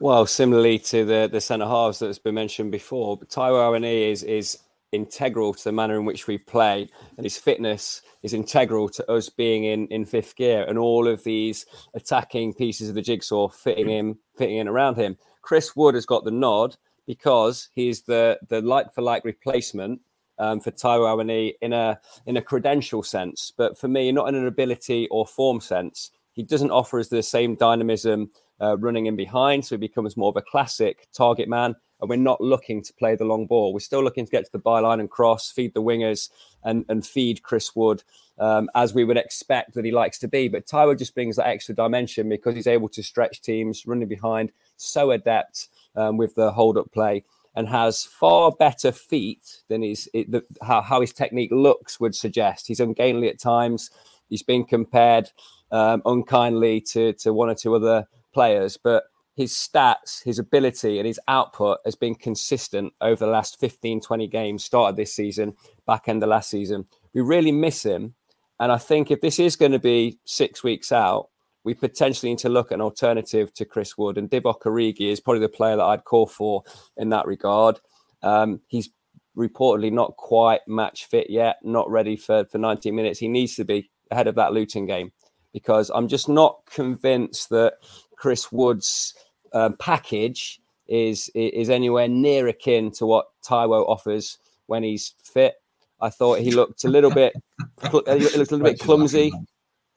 Well, similarly to the the centre halves that's been mentioned before, but Taiwo Awoniyi is is integral to the manner in which we play, and his fitness is integral to us being in in fifth gear, and all of these attacking pieces of the jigsaw fitting in fitting in around him. Chris Wood has got the nod because he's the the like for like replacement um, for Awoniyi in a in a credential sense, but for me, not in an ability or form sense. He doesn't offer us the same dynamism uh, running in behind, so he becomes more of a classic target man. And we're not looking to play the long ball. We're still looking to get to the byline and cross, feed the wingers, and and feed Chris Wood um, as we would expect that he likes to be. But Taiwo just brings that extra dimension because he's able to stretch teams, running behind, so adept um, with the hold up play and has far better feet than his it, the, how, how his technique looks would suggest. He's ungainly at times. He's been compared um, unkindly to to one or two other players, but his stats, his ability, and his output has been consistent over the last 15, 20 games, started this season, back end of last season. We really miss him. And I think if this is going to be six weeks out, we potentially need to look at an alternative to Chris Wood. And Divock Origi is probably the player that I'd call for in that regard. Um, he's reportedly not quite match fit yet, not ready for, for 90 minutes. He needs to be ahead of that Luton game because I'm just not convinced that Chris Wood's uh, package is is anywhere near akin to what Taiwo offers when he's fit. I thought he looked a little bit, he looked a little bit clumsy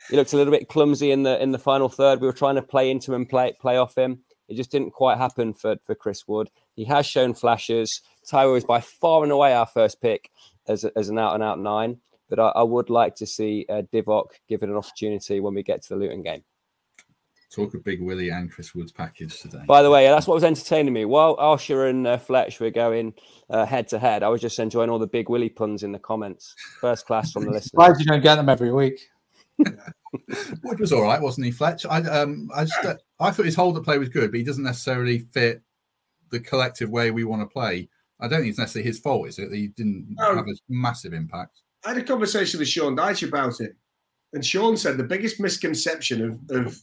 he looked a little bit clumsy in the in the final third. We were trying to play into him and play play off him. It just didn't quite happen for for Chris Wood. He has shown flashes. Taiwo is by far and away our first pick as, a, as an out and out nine. But I, I would like to see uh, Divock given an opportunity when we get to the Luton game. Talk of Big Willie and Chris Wood's package today. By the way, that's what was entertaining me. While Arsher and uh, Fletch were going uh, head to head, I was just enjoying all the Big Willie puns in the comments. First class from the <laughs> listeners. Glad you don't get them every week. <laughs> Wood was all right, wasn't he, Fletch? I um, I just uh, I thought his hold up play was good, but he doesn't necessarily fit the collective way we want to play. I don't think it's necessarily his fault, is it? That he didn't have a massive impact. I had a conversation with Sean Dyche about it, and Sean said the biggest misconception of, of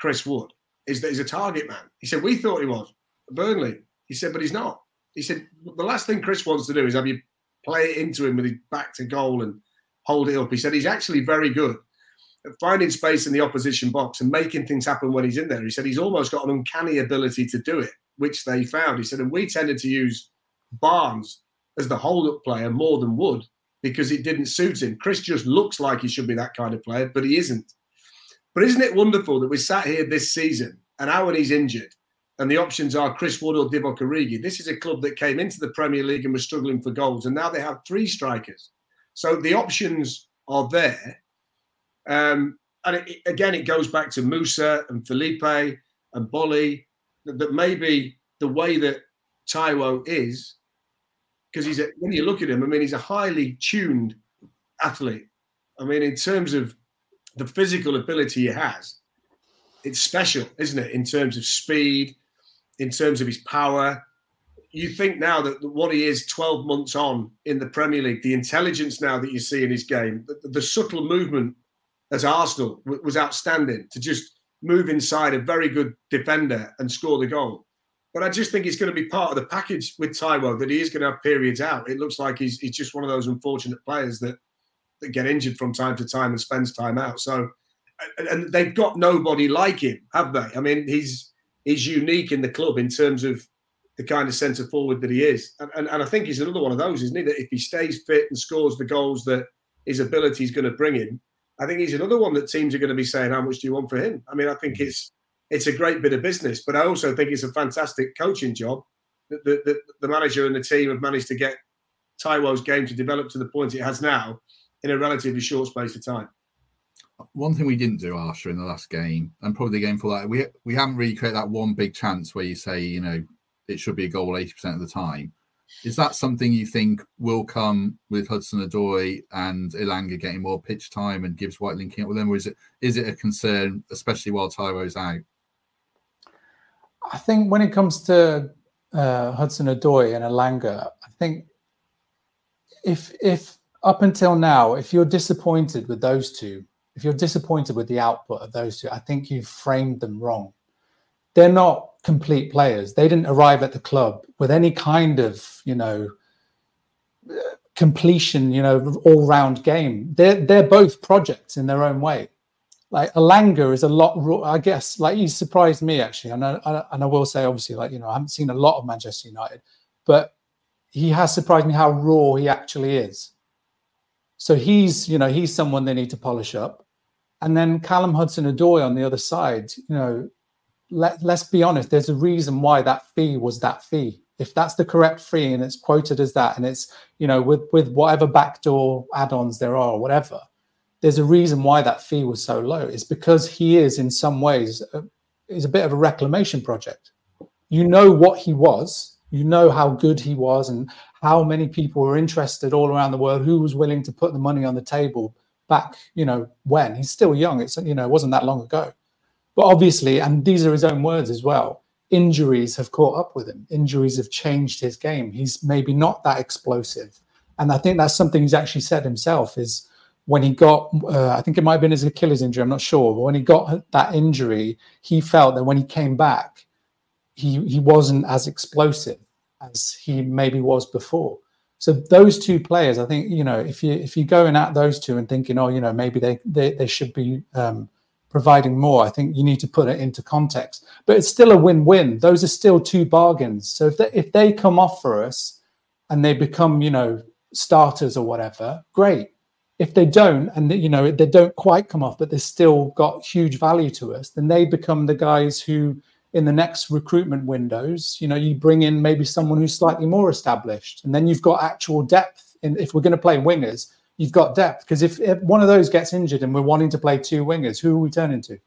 Chris Wood is that he's a target man. He said we thought he was Burnley. He said, but he's not. He said the last thing Chris wants to do is have you play it into him with his back to goal and hold it up. He said he's actually very good at finding space in the opposition box and making things happen when he's in there. He said he's almost got an uncanny ability to do it, which they found. He said, and we tended to use Barnes as the hold-up player more than Wood because it didn't suit him. Chris just looks like he should be that kind of player, but he isn't. But isn't it wonderful that we sat here this season and Awoniyi's injured and the options are Chris Wood or Divock Origi. This is a club that came into the Premier League and was struggling for goals, and now they have three strikers. So the options are there. Um, and it, again, it goes back to Musa and Felipe and Boly that, that maybe the way that Taiwo is, because he's a, when you look at him, I mean, he's a highly tuned athlete. I mean, in terms of the physical ability he has, it's special, isn't it? In terms of speed, in terms of his power. You think now that what he is 12 months on in the Premier League, the intelligence now that you see in his game, the, the subtle movement as Arsenal was outstanding to just move inside a very good defender and score the goal. But I just think it's going to be part of the package with Taiwo that he is going to have periods out. It looks like he's, he's just one of those unfortunate players that, that get injured from time to time and spends time out. So, and, they've got nobody like him, have they? I mean, he's he's unique in the club in terms of the kind of centre forward that he is. And, and, and I think he's another one of those, isn't he? That if he stays fit and scores the goals that his ability is going to bring him, I think he's another one that teams are going to be saying, "How much do you want for him?" I mean, I think mm. it's it's a great bit of business, but I also think it's a fantastic coaching job that the, the, the manager and the team have managed to get Taiwo's game to develop to the point it has now in a relatively short space of time. One thing we didn't do, Arsher, in the last game, and probably the game for that, we we haven't really created that one big chance where you say, you know, it should be a goal eighty percent of the time. Is that something you think will come with Hudson Odoi and Elanga getting more pitch time and Gibbs White linking up with them, or is it is it a concern, especially while Taiwo's out? I think when it comes to uh, Hudson Odoi and Elanga, I think if if up until now, if you're disappointed with those two, if you're disappointed with the output of those two, I think you've framed them wrong they're not complete players. They didn't arrive at the club with any kind of, you know, completion, you know, all round game. They're they're both projects in their own way. Like Elanga is a lot, I guess. Like he surprised me actually, and I, and I will say obviously, like you know, I haven't seen a lot of Manchester United, but he has surprised me how raw he actually is. So he's, you know, he's someone they need to polish up. And then Callum Hudson-Odoi on the other side, you know, let, let's be honest, there's a reason why that fee was that fee. If that's the correct fee and it's quoted as that, and it's, you know, with, with whatever backdoor add ons there are, or whatever, there's a reason why that fee was so low. It's because he is, in some ways, a, is a bit of a reclamation project. You know what he was, you know how good he was, and how many people were interested all around the world. Who was willing to put the money on the table back? You know when he's still young. It's you know it wasn't that long ago. But obviously, and these are his own words as well. Injuries have caught up with him. Injuries have changed his game. He's maybe not that explosive, and I think that's something he's actually said himself. Is when he got, uh, I think it might have been his Achilles injury, I'm not sure, but when he got that injury, he felt that when he came back, he he wasn't as explosive as he maybe was before. So those two players, I think, you know, if you if you're going at those two and thinking, oh, you know, maybe they they, they should be um, providing more, I think you need to put it into context. But it's still a win-win. Those are still two bargains. So if they, if they come off for us and they become, you know, starters or whatever, great if they don't and you know they don't quite come off but they've still got huge value to us then they become the guys who in the next recruitment windows you know you bring in maybe someone who's slightly more established and then you've got actual depth in if we're going to play wingers you've got depth because if, if, one of those gets injured and we're wanting to play two wingers who are we turning to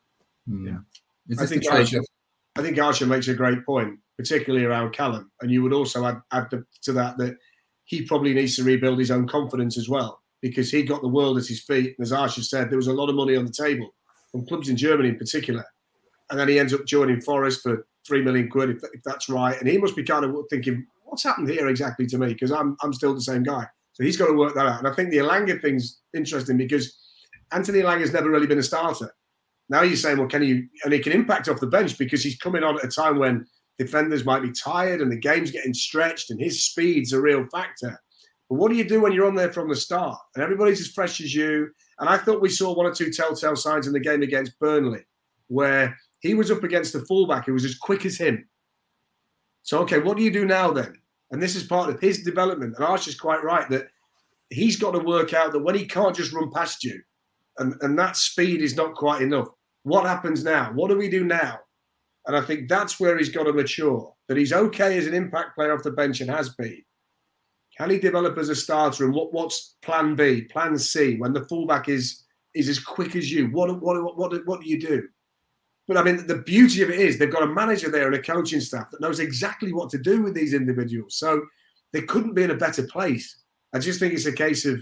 hmm. yeah I think, Arsher, I think Arsher makes a great point particularly around Callum and you would also add, add to that that he probably needs to rebuild his own confidence as well because he got the world at his feet. And as Arsher said, there was a lot of money on the table from clubs in Germany in particular. And then he ends up joining Forest for three million quid, if, if that's right. And he must be kind of thinking, what's happened here exactly to me? Because I'm, I'm still the same guy. So he's got to work that out. And I think the Elanga thing's interesting because Anthony Elanga's never really been a starter. Now you're saying, well, can you, and he can impact off the bench because he's coming on at a time when defenders might be tired and the game's getting stretched and his speed's a real factor. But what do you do when you're on there from the start and everybody's as fresh as you? And I thought we saw one or two telltale signs in the game against Burnley where he was up against the fullback who was as quick as him. So, okay, what do you do now then? And this is part of his development. And Arsher's quite right that he's got to work out that when he can't just run past you and, and that speed is not quite enough, what happens now? What do we do now? And I think that's where he's got to mature. That he's okay as an impact player off the bench and has been. Can he develop as a starter? And what, what's plan B, plan C when the fullback is is as quick as you? What what what what, what do you do? But I mean, the beauty of it is they've got a manager there and a coaching staff that knows exactly what to do with these individuals. So they couldn't be in a better place. I just think it's a case of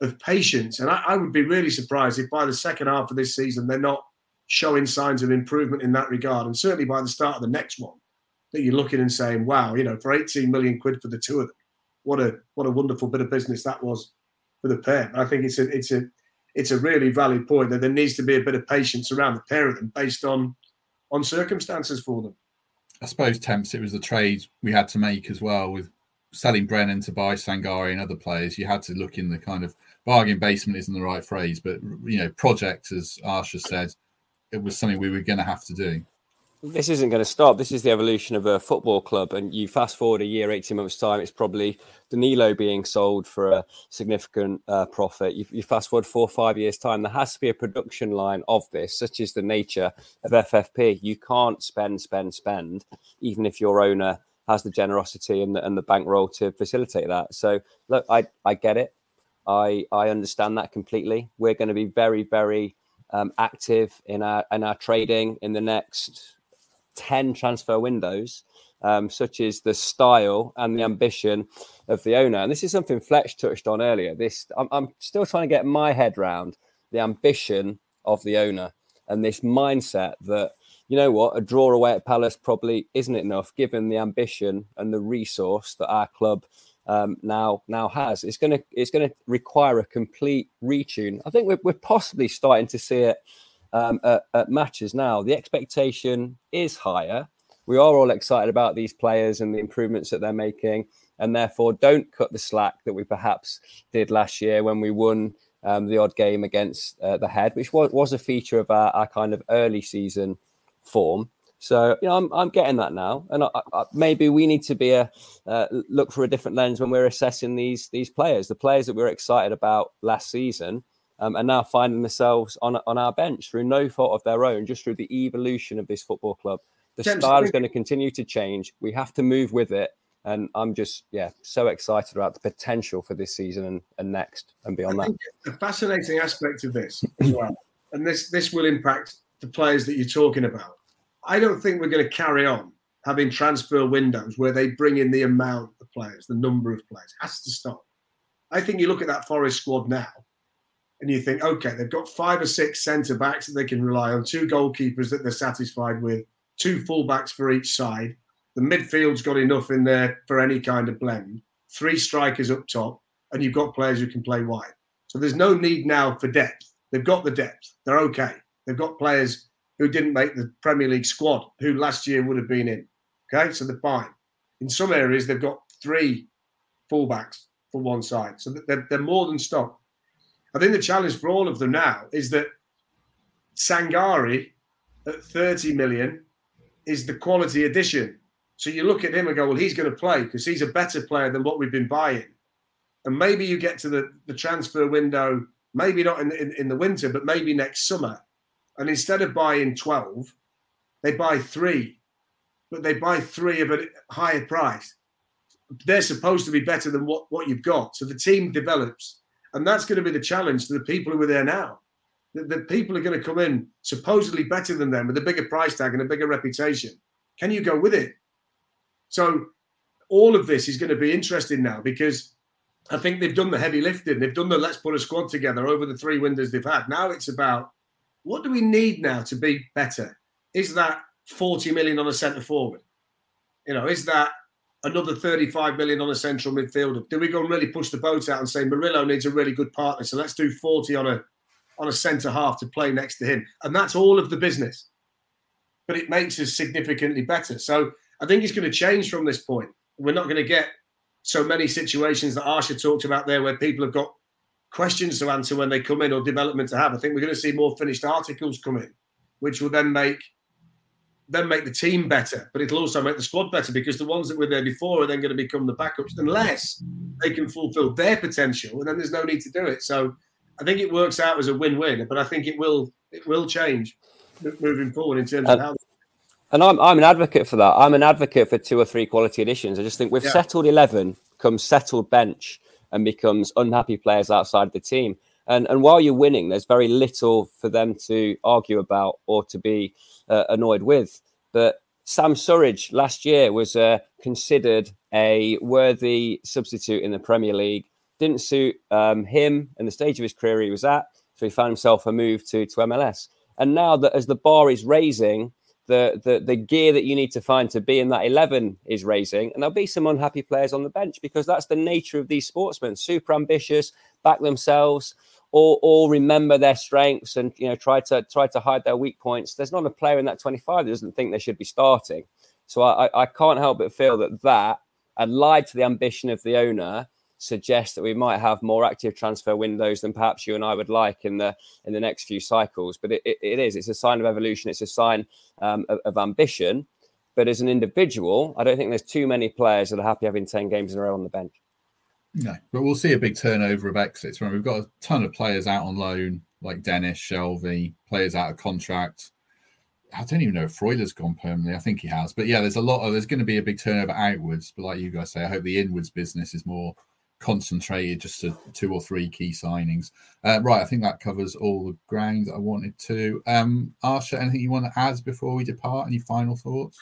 of patience. And I, I would be really surprised if by the second half of this season they're not showing signs of improvement in that regard. And certainly by the start of the next one, that you're looking and saying, wow, you know, for 18 million quid for the two of them, what a what a wonderful bit of business that was for the pair. I think it's a it's a it's a really valid point that there needs to be a bit of patience around the pair of them based on on circumstances for them. I suppose temps it was the trade we had to make as well with selling Brennan to buy Sangare and other players. You had to look in the kind of bargain basement isn't the right phrase, but you know, project as Arsher said, it was something we were going to have to do this isn't going to stop. This is the evolution of a football club. And you fast forward a year, 18 months' time, it's probably Danilo being sold for a significant uh, profit. You, you, fast forward four or five years' time, there has to be a production line of this, such is the nature of FFP. You can't spend, spend, spend, even if your owner has the generosity and the, and the bankroll to facilitate that. So, look, I, I get it. I, I understand that completely. We're going to be very, very um, active in our in our trading in the next 10 transfer windows, um, such as the style and the ambition of the owner. And this is something Fletch touched on earlier. This I'm, I'm still trying to get my head around the ambition of the owner and this mindset that you know what a draw away at Palace probably isn't enough given the ambition and the resource that our club um, now now has. It's gonna it's gonna require a complete retune. I think we're, we're possibly starting to see it um, at, at matches now. The expectation is higher. We are all excited about these players and the improvements that they're making, and therefore don't cut the slack that we perhaps did last year when we won um, the odd game against uh, the head, which was, was a feature of our, our kind of early season form. So you know, I'm I'm getting that now, and I, I, maybe we need to be a uh, look for a different lens when we're assessing these these players. The players that we are excited about last season um, are now finding themselves on on our bench through no fault of their own, just through the evolution of this football club. The James, style is going to continue to change. We have to move with it, and I'm just yeah so excited about the potential for this season and, and next and beyond that. The fascinating aspect of this as well, and this this will impact the players that you're talking about I don't think we're going to carry on having transfer windows where they bring in the amount of players, the number of players. It has to stop. I think you look at that Forest squad now and you think, okay, they've got five or six centre backs that they can rely on, two goalkeepers that they're satisfied with, two fullbacks for each side. The midfield's got enough in there for any kind of blend, three strikers up top, and you've got players who can play wide. So there's no need now for depth. They've got the depth. They're okay. They've got players who didn't make the Premier League squad, who last year would have been in. Okay, so they're fine. In some areas, they've got three fullbacks for one side, so they're, they're more than stocked. I think the challenge for all of them now is that Sangare at 30 million is the quality addition. So you look at him and go, well, he's going to play because he's a better player than what we've been buying. And maybe you get to the, the transfer window, maybe not in, in, in the winter, but maybe next summer and instead of buying 12, they buy three, but they buy three of a higher price. They're supposed to be better than what, what you've got. So the team develops. And that's going to be the challenge to the people who are there now. The, people are going to come in supposedly better than them with a bigger price tag and a bigger reputation. Can you go with it? So all of this is going to be interesting now because I think they've done the heavy lifting. They've done the let's put a squad together over the three windows they've had. Now it's about what do we need now to be better? Is that 40 million on a centre forward? You know, is that another 35 million on a central midfielder? Do we go and really push the boat out and say Murillo needs a really good partner? So let's do 40 on a on a centre half to play next to him. And that's all of the business. But it makes us significantly better. So I think it's going to change from this point. We're not going to get so many situations that Arsher talked about there where people have got questions to answer when they come in or development to have. I think we're going to see more finished articles come in, which will then make then make the team better, but it'll also make the squad better because the ones that were there before are then going to become the backups unless they can fulfill their potential, and then there's no need to do it. So I think it works out as a win-win, but I think it will it will change moving forward in terms of how. And I'm, I'm an advocate for that. I'm an advocate for two or three quality additions. I just think with yeah. settled 11 comes settled bench and becomes unhappy players outside the team. And, and while you're winning, there's very little for them to argue about or to be uh, annoyed with. But Sam Surridge last year was uh, considered a worthy substitute in the Premier League. Didn't suit um, him and the stage of his career he was at, so he found himself a move to, to MLS. And now that as the bar is raising, the, the the gear that you need to find to be in that 11 is raising and there'll be some unhappy players on the bench because that's the nature of these sportsmen super ambitious back themselves or all remember their strengths and you know try to try to hide their weak points there's not a player in that 25 that doesn't think they should be starting so i i can't help but feel that that allied to the ambition of the owner suggests that we might have more active transfer windows than perhaps you and I would like in the in the next few cycles. But it, it, it is it's a sign of evolution. It's a sign um, of, of, ambition. But as an individual, I don't think there's too many players that are happy having ten games in a row on the bench. No, but we'll see a big turnover of exits. Right? We've got a ton of players out on loan, like Dennis, Shelvey, players out of contract. I don't even know if Freuler's gone permanently. I think he has. But yeah, there's a lot of there's going to be a big turnover outwards. But like you guys say, I hope the inwards business is more concentrated just to two or three key signings. Uh, right, I think that covers all the ground I wanted to. Um, Arsher, anything you want to add before we depart? Any final thoughts?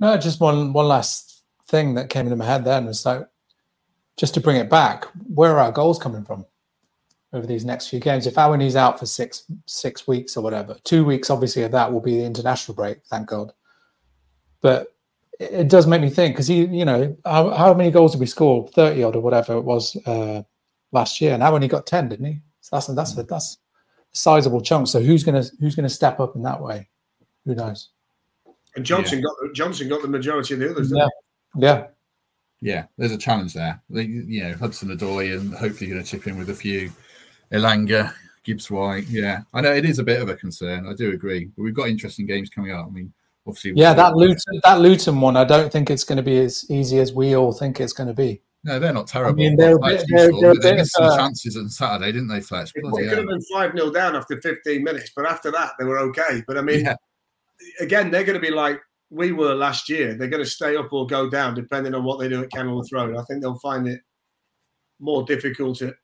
No, just one one last thing that came into my head then was like, just to bring it back, where are our goals coming from over these next few games? If Awoni's out for six six weeks or whatever, two weeks obviously of that will be the international break, thank God. But it does make me think because he, you know, how, how, many goals did we score? Thirty odd or whatever it was uh, last year, and how only got ten, didn't he? So that's that's a, that's a sizable chunk. So who's gonna who's gonna step up in that way? Who knows? And Johnson yeah. got the, Johnson got the majority of the others. Yeah, yeah, yeah. There's a challenge there. You know, Hudson Odoi and hopefully going to chip in with a few. Elanga, Gibbs White. Yeah, I know it is a bit of a concern. I do agree, but we've got interesting games coming up. I mean, obviously. Yeah, that Luton that Luton one, I don't think it's going to be as easy as we all think it's going to be. No, they're not terrible. I mean, they're, they're, sure, they're, but they they're, missed some uh, chances on Saturday, didn't they, Fletch? It, could have been 5 0 down after 15 minutes, but after that, they were okay. But I mean, Yeah. again, they're going to be like we were last year. They're going to stay up or go down depending on what they do at Kenilworth Road. I think they'll find it more difficult at,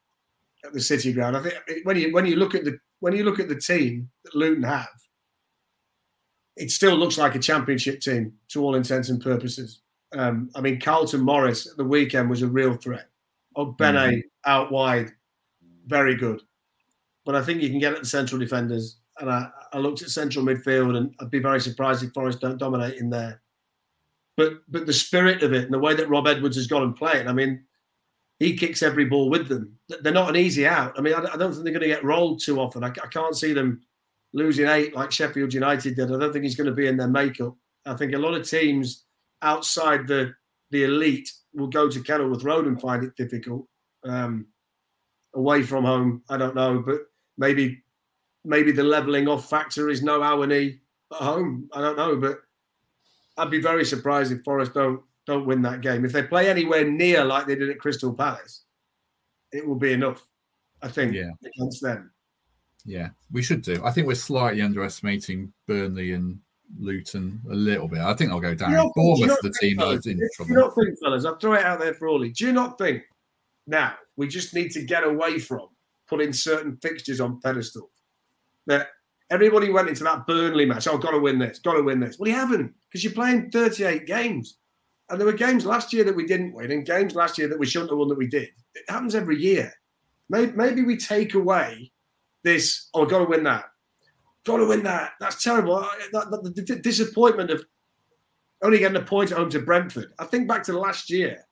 at the City Ground. I think when you when you look at the when you look at the team that Luton have, it still looks like a Championship team to all intents and purposes. Um, I mean, Carlton Morris at the weekend was a real threat. Ogbene out wide, very good. But I think you can get at the central defenders. And I, I looked at central midfield, and I'd be very surprised if Forest don't dominate in there. But but the spirit of it and the way that Rob Edwards has gone and played, I mean, he kicks every ball with them. They're not an easy out. I mean, I, don't think they're going to get rolled too often. I, I can't see them losing eight like Sheffield United did. I don't think he's going to be in their makeup. I think a lot of teams outside the the elite will go to Kenilworth Road and find it difficult. Um, away from home, I don't know, but maybe maybe the levelling off factor is no Awani at home. I don't know, but I'd be very surprised if Forest don't don't win that game. If they play anywhere near like they did at Crystal Palace, it will be enough. I think Yeah. against them. Yeah, we should do. I think we're slightly underestimating Burnley and Luton a little bit. I think they'll go down. Do Bournemouth, not the team that fellas, is in do you not think, fellas? I'll throw it out there for all. Do you not think now we just need to get away from putting certain fixtures on pedestal? That everybody went into that Burnley match. Oh, got to win this, got to win this. Well, you haven't because you're playing 38 games, and there were games last year that we didn't win, and games last year that we shouldn't have won that we did. It happens every year. Maybe, maybe we take away this. Oh, got to win that. Got to win that. That's terrible. That- that- the, the disappointment of only getting a point at home to Brentford. I think back to last year.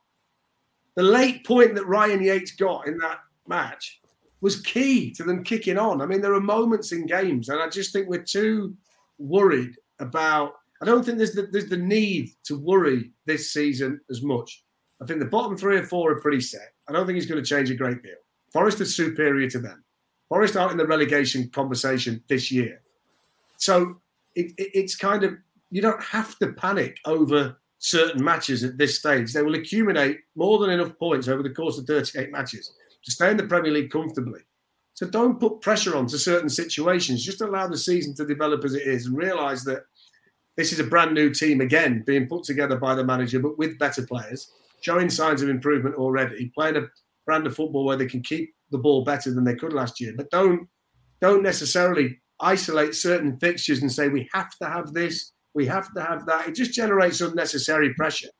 The late point that Ryan Yates got in that match was key to them kicking on. I mean, there are moments in games, and I just think we're too worried about. I don't think there's the, there's the need to worry this season as much. I think the bottom three or four are pretty set. I don't think he's going to change a great deal. Forest is superior to them. Forest aren't in the relegation conversation this year. So it, it, it's kind of, you don't have to panic over certain matches at this stage. They will accumulate more than enough points over the course of 38 matches to stay in the Premier League comfortably. So don't put pressure on to certain situations. Just allow the season to develop as it is and realise that this is a brand new team again being put together by the manager, but with better players, showing signs of improvement already, playing a brand of football where they can keep the ball better than they could last year. But don't don't necessarily isolate certain fixtures and say we have to have this, we have to have that. It just generates unnecessary pressure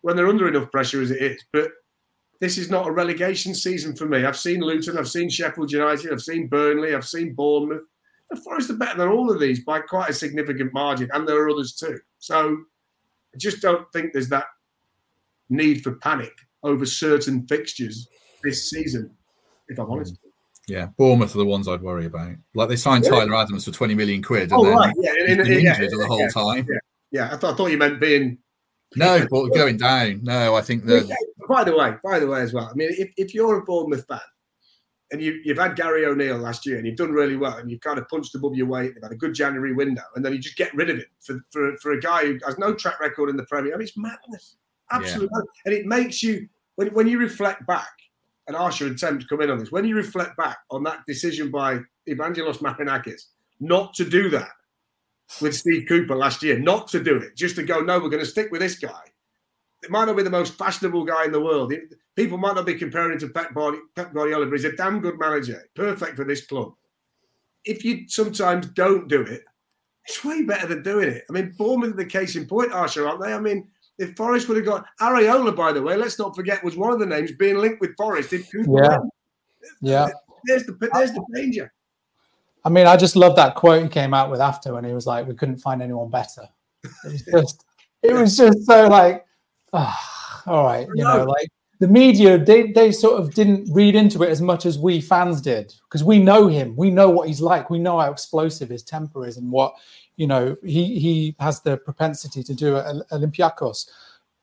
when they're under enough pressure as it is. But this is not a relegation season for me. I've seen Luton, I've seen Sheffield United, I've seen Burnley, I've seen Bournemouth. The Forest are better than all of these by quite a significant margin, and there are others too. So I just don't think there's that need for panic over certain fixtures this season, if I'm honest. Yeah, Bournemouth are the ones I'd worry about. Like they signed Really? Tyler Adams for 20 million quid and Oh, then right. Yeah, he's in- been in- yeah, the whole yeah, time. Yeah, I thought, I thought you meant being No, but going down. No, I think that By the way, by the way, as well. I mean, if, if you're a Bournemouth fan and you, you've had Gary O'Neill last year and you've done really well and you've kind of punched above your weight, they've had a good January window, and then you just get rid of him for, for, for a guy who has no track record in the Premier. I mean, it's madness, absolute madness. And it makes you when when you reflect back. And Arsher and Temps come in on this. When you reflect back on that decision by Evangelos Marinakis not to do that with Steve Cooper last year, not to do it, just to go, no, we're going to stick with this guy it might not be the most fashionable guy in the world. It- people might not be comparing him to Pep, Guardi- Pep Guardiola, but he's a damn good manager, perfect for this club. If you sometimes don't do it, it's way better than doing it. I mean, Bournemouth are the case in point, Arsher, aren't they? I mean, if Forest would have got Iraola, by the way, let's not forget, was one of the names being linked with Forest. Yeah. Yeah. there's the there's the danger. I mean, I just love that quote he came out with after when he was like, "We couldn't find anyone better." It was just, it was just so like, ah, all right, you know, like the media, they they sort of didn't read into it as much as we fans did because we know him, we know what he's like, we know how explosive his temper is and what you know he he has the propensity to do at Ol- Olympiacos.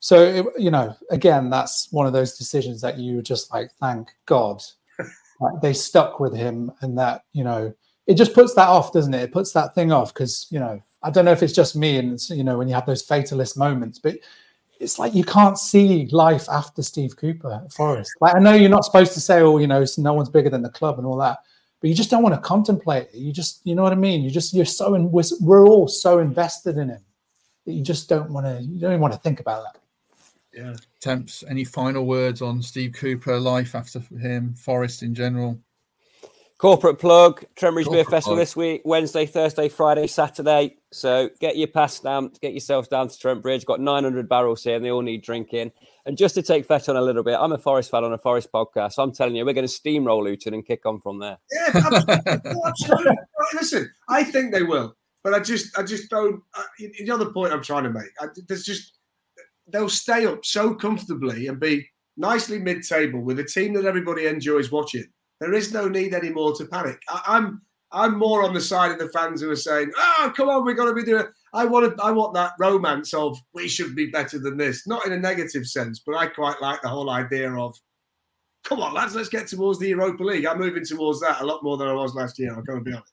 So it, you know, again, that's one of those decisions that you just like, thank God <laughs> like, they stuck with him, and that you know it just puts that off, doesn't it? It puts that thing off because you know I don't know if it's just me, and you know when you have those fatalist moments, but it's like you can't see life after Steve Cooper Forest. Like I know you're not supposed to say, oh, you know, no one's bigger than the club and all that, but you just don't want to contemplate it. You just, you know what I mean? You just, you're so, in, we're, we're all so invested in him that you just don't want to, you don't even want to think about that. Yeah. Temps, any final words on Steve Cooper, life after him, Forest in general? Corporate plug, Trent Beer Festival plug. this week, Wednesday, Thursday, Friday, Saturday. So get your pass stamped, get yourselves down to Trent Bridge. Got 900 barrels here and they all need drinking. And just to take Fletch on a little bit, I'm a Forest fan on a Forest podcast. So I'm telling you, we're going to steamroll Luton and kick on from there. Yeah, absolutely. absolutely. Listen, I think they will, but I just, I just don't. Uh, the other point I'm trying to make, I, there's just they'll stay up so comfortably and be nicely mid-table with a team that everybody enjoys watching there is no need anymore to panic. I, I'm I'm more on the side of the fans who are saying, "Oh, come on, we're going to be doing." I want to, I want that romance of we should be better than this, not in a negative sense, but I quite like the whole idea of, "Come on, lads, let's get towards the Europa League." I'm moving towards that a lot more than I was last year. I'm going to be honest.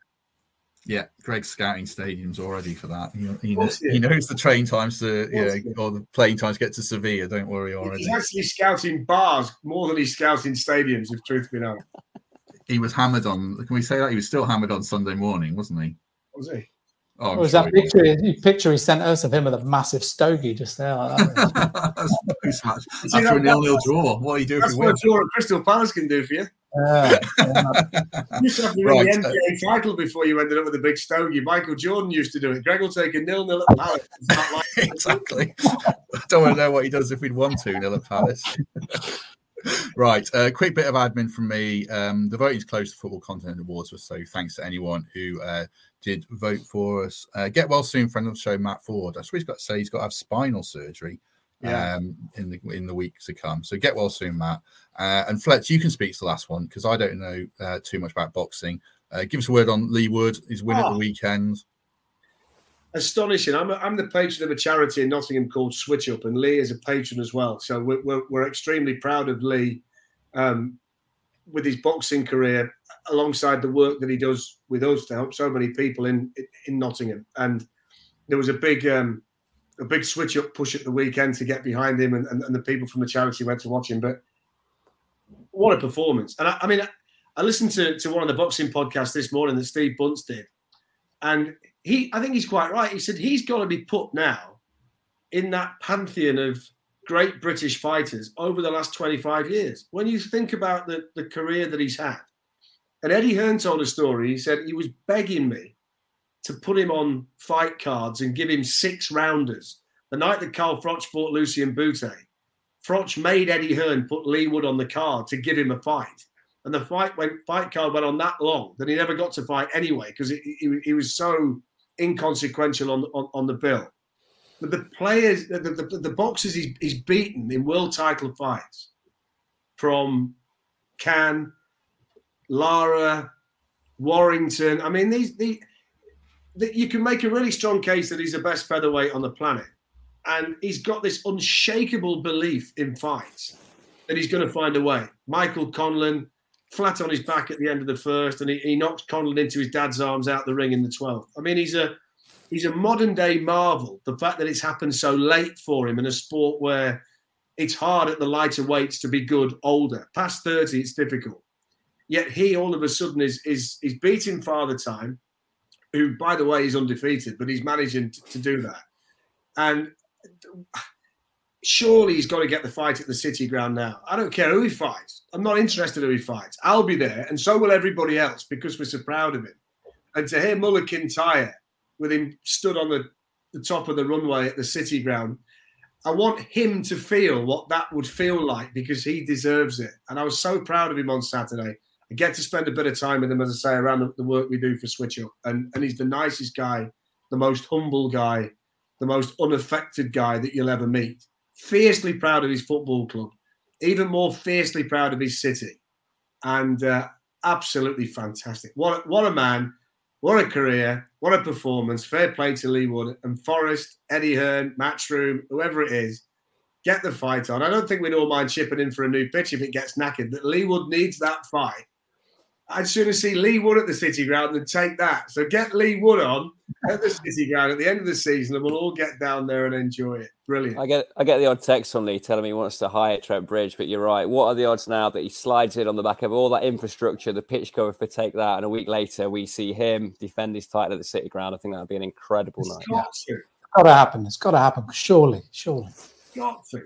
Yeah, Greg's scouting stadiums already for that. He, he, knows, he knows, the train times to, yeah, or the plane times get to Sevilla. Don't worry already. He's actually scouting bars more than he's scouting stadiums, if truth be known he was hammered on. Can we say that he was still hammered on Sunday morning, wasn't he? Was he? Oh, was that picture? Was. Picture he sent us of him with a massive stogie just there. Like that. <laughs> <laughs> After a nil-nil draw, what are you doing? That's what a draw at Crystal Palace can do for you. <laughs> You used to have to win right. the NBA title before you ended up with a big stogie. Michael Jordan used to do it. Greg will take a nil-nil at Palace. <laughs> Like exactly. I don't want to know what he does if we'd won two nil at Palace <laughs> right. A uh, quick bit of admin from me. Um, the voting's closed to Football Content Awards, so thanks to anyone who uh, did vote for us. Uh, get well soon, friend of the show, Matt Ford. That's what he's got to say. He's got to have spinal surgery yeah. um, in the in the weeks to come. So get well soon, Matt. Uh, and Fletch, you can speak to the last one because I don't know uh, too much about boxing. Uh, give us a word on Leigh Wood, his win oh. at the weekend astonishing. I'm, a, I'm the patron of a charity in Nottingham called Switch Up, and Leigh is a patron as well. So we're, we're, we're extremely proud of Leigh um, with his boxing career, alongside the work that he does with us to help so many people in in Nottingham. And there was a big um, a big switch up push at the weekend to get behind him, and, and, and the people from the charity went to watch him. But what a performance! And I, I mean, I, listened to, to one of the boxing podcasts this morning that Steve Bunce did, and he, I think he's quite right. He said he's got to be put now in that pantheon of great British fighters over the last 25 years. When you think about the, the career that he's had, and Eddie Hearn told a story. He said he was begging me to put him on fight cards and give him six rounders. The night that Carl Froch fought Lucian Bute, Froch made Eddie Hearn put Leigh Wood on the card to give him a fight. And the fight went fight card went on that long that he never got to fight anyway because he, was so inconsequential on, on, on the bill. But the players, the, the, the boxers he's, he's beaten in world title fights from Can, Lara, Warrington. I mean, these, the, you can make a really strong case that he's the best featherweight on the planet. And he's got this unshakable belief in fights that he's going to find a way. Michael Conlan, flat on his back at the end of the first, and he, he knocks Conlan into his dad's arms out the ring in the 12th. I mean, he's a he's a modern day marvel. The fact that it's happened so late for him in a sport where it's hard at the lighter weights to be good older. Past 30, it's difficult. Yet he all of a sudden is is is beating Father Time, who by the way is undefeated, but he's managing to, to do that. And surely he's got to get the fight at the City Ground now. I don't care who he fights. I'm not interested who he fights. I'll be there, and so will everybody else because we're so proud of him. And to hear Mull of Kintyre with him stood on the, the top of the runway at the City Ground, I want him to feel what that would feel like because he deserves it. And I was so proud of him on Saturday. I get to spend a bit of time with him, as I say, around the, work we do for Switch Up. And, and he's the nicest guy, the most humble guy, the most unaffected guy that you'll ever meet fiercely proud of his football club, even more fiercely proud of his city, and uh, absolutely fantastic. What a, what a man, what a career, what a performance. Fair play to Leigh Wood and Forest, Eddie Hearn, Matchroom, whoever it is. Get the fight on. I don't think we'd all mind chipping in for a new pitch if it gets knackered. But Leigh Wood needs that fight I'd sooner see Leigh Wood at the City Ground than take that. So get Leigh Wood on at the City Ground at the end of the season, and we'll all get down there and enjoy it. Brilliant. I get I get the odd text from Leigh telling me he wants to hire Trent Bridge, but you're right. What are the odds now that he slides in on the back of all that infrastructure, the pitch cover for take that, and a week later we see him defend his title at the City Ground? I think that would be an incredible it's night. Got to. It's got to happen. It's got to happen. Surely, surely. Got to.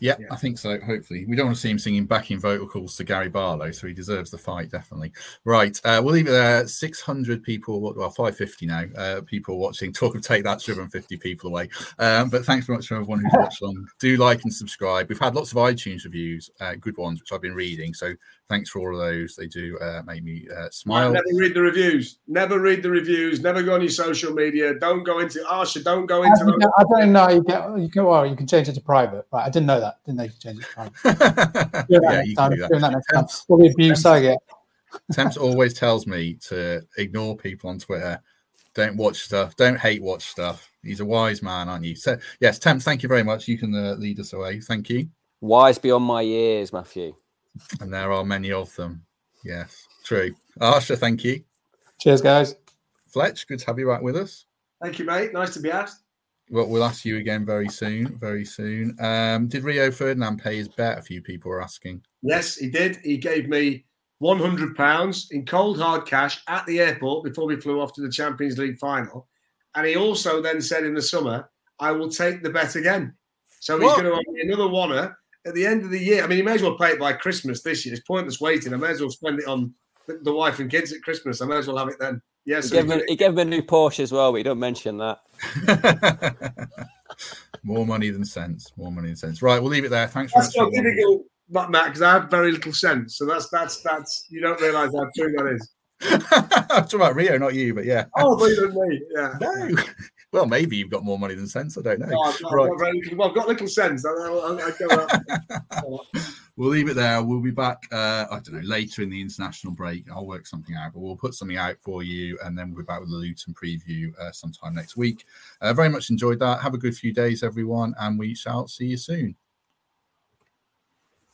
Yeah, Yeah. I think so. Hopefully, we don't want to see him singing backing vocals to Gary Barlow, so he deserves the fight definitely. Right, uh, we'll leave it there. Six hundred people, well, five fifty now. Uh, people watching. <laughs> Talk of take that, driven fifty people away. Um, but thanks very much for everyone who's watched along. Do like and subscribe. We've had lots of iTunes reviews, uh, good ones, which I've been reading. So thanks for all of those. They do uh, make me uh, smile. Never read the reviews. Never read the reviews. Never go on your social media. Don't go into Arsher. Don't go into. I, don't- I don't know. You can, you can, well, you can change it to private. Right. I didn't know that. Didn't know you change it to private. Yeah, next you time. can do that. Doing that next time. Temps- the abuse I get. Temps always tells me to ignore people on Twitter. Don't watch stuff. Don't hate watch stuff. He's a wise man, aren't you? So yes, Temps, thank you very much. You can uh, lead us away. Thank you. Wise beyond my years, Matthew. And there are many of them. Yes, true. Arsher, thank you. Cheers, guys. Fletch, good to have you back with us. Thank you, mate. Nice to be asked. Well, we'll ask you again very soon. Very soon. Um, did Rio Ferdinand pay his bet? A few people were asking. Yes, he did. He gave me one hundred pounds in cold hard cash at the airport before we flew off to the Champions League final, and he also then said in the summer, "I will take the bet again." So he's What? going to me another oneer at the end of the year. I mean, he may as well pay it by Christmas this year. It's pointless waiting. I may as well spend it on the wife and kids at Christmas. I may as well have it then. Yes, He gave, him, he gave him a new Porsche as well, but you don't mention that. <laughs> More money than sense. More money than sense. Right, we'll leave it there. Thanks very that's much. not difficult, Matt, because I have very little sense. So that's that's that's you don't realise how true that is. <laughs> I'm talking about Rio, not you, but yeah. Oh, believe me, yeah. No. Well, maybe you've got more money than sense. I don't know. No, I've got, Right. I've got very well, I've got little sense. I, I, I. <laughs> We'll leave it there. We'll be back. Uh, I don't know later in the international break. I'll work something out, but we'll put something out for you, and then we'll be back with the Luton preview uh, sometime next week. Uh, very much enjoyed that. Have a good few days, everyone, and we shall see you soon.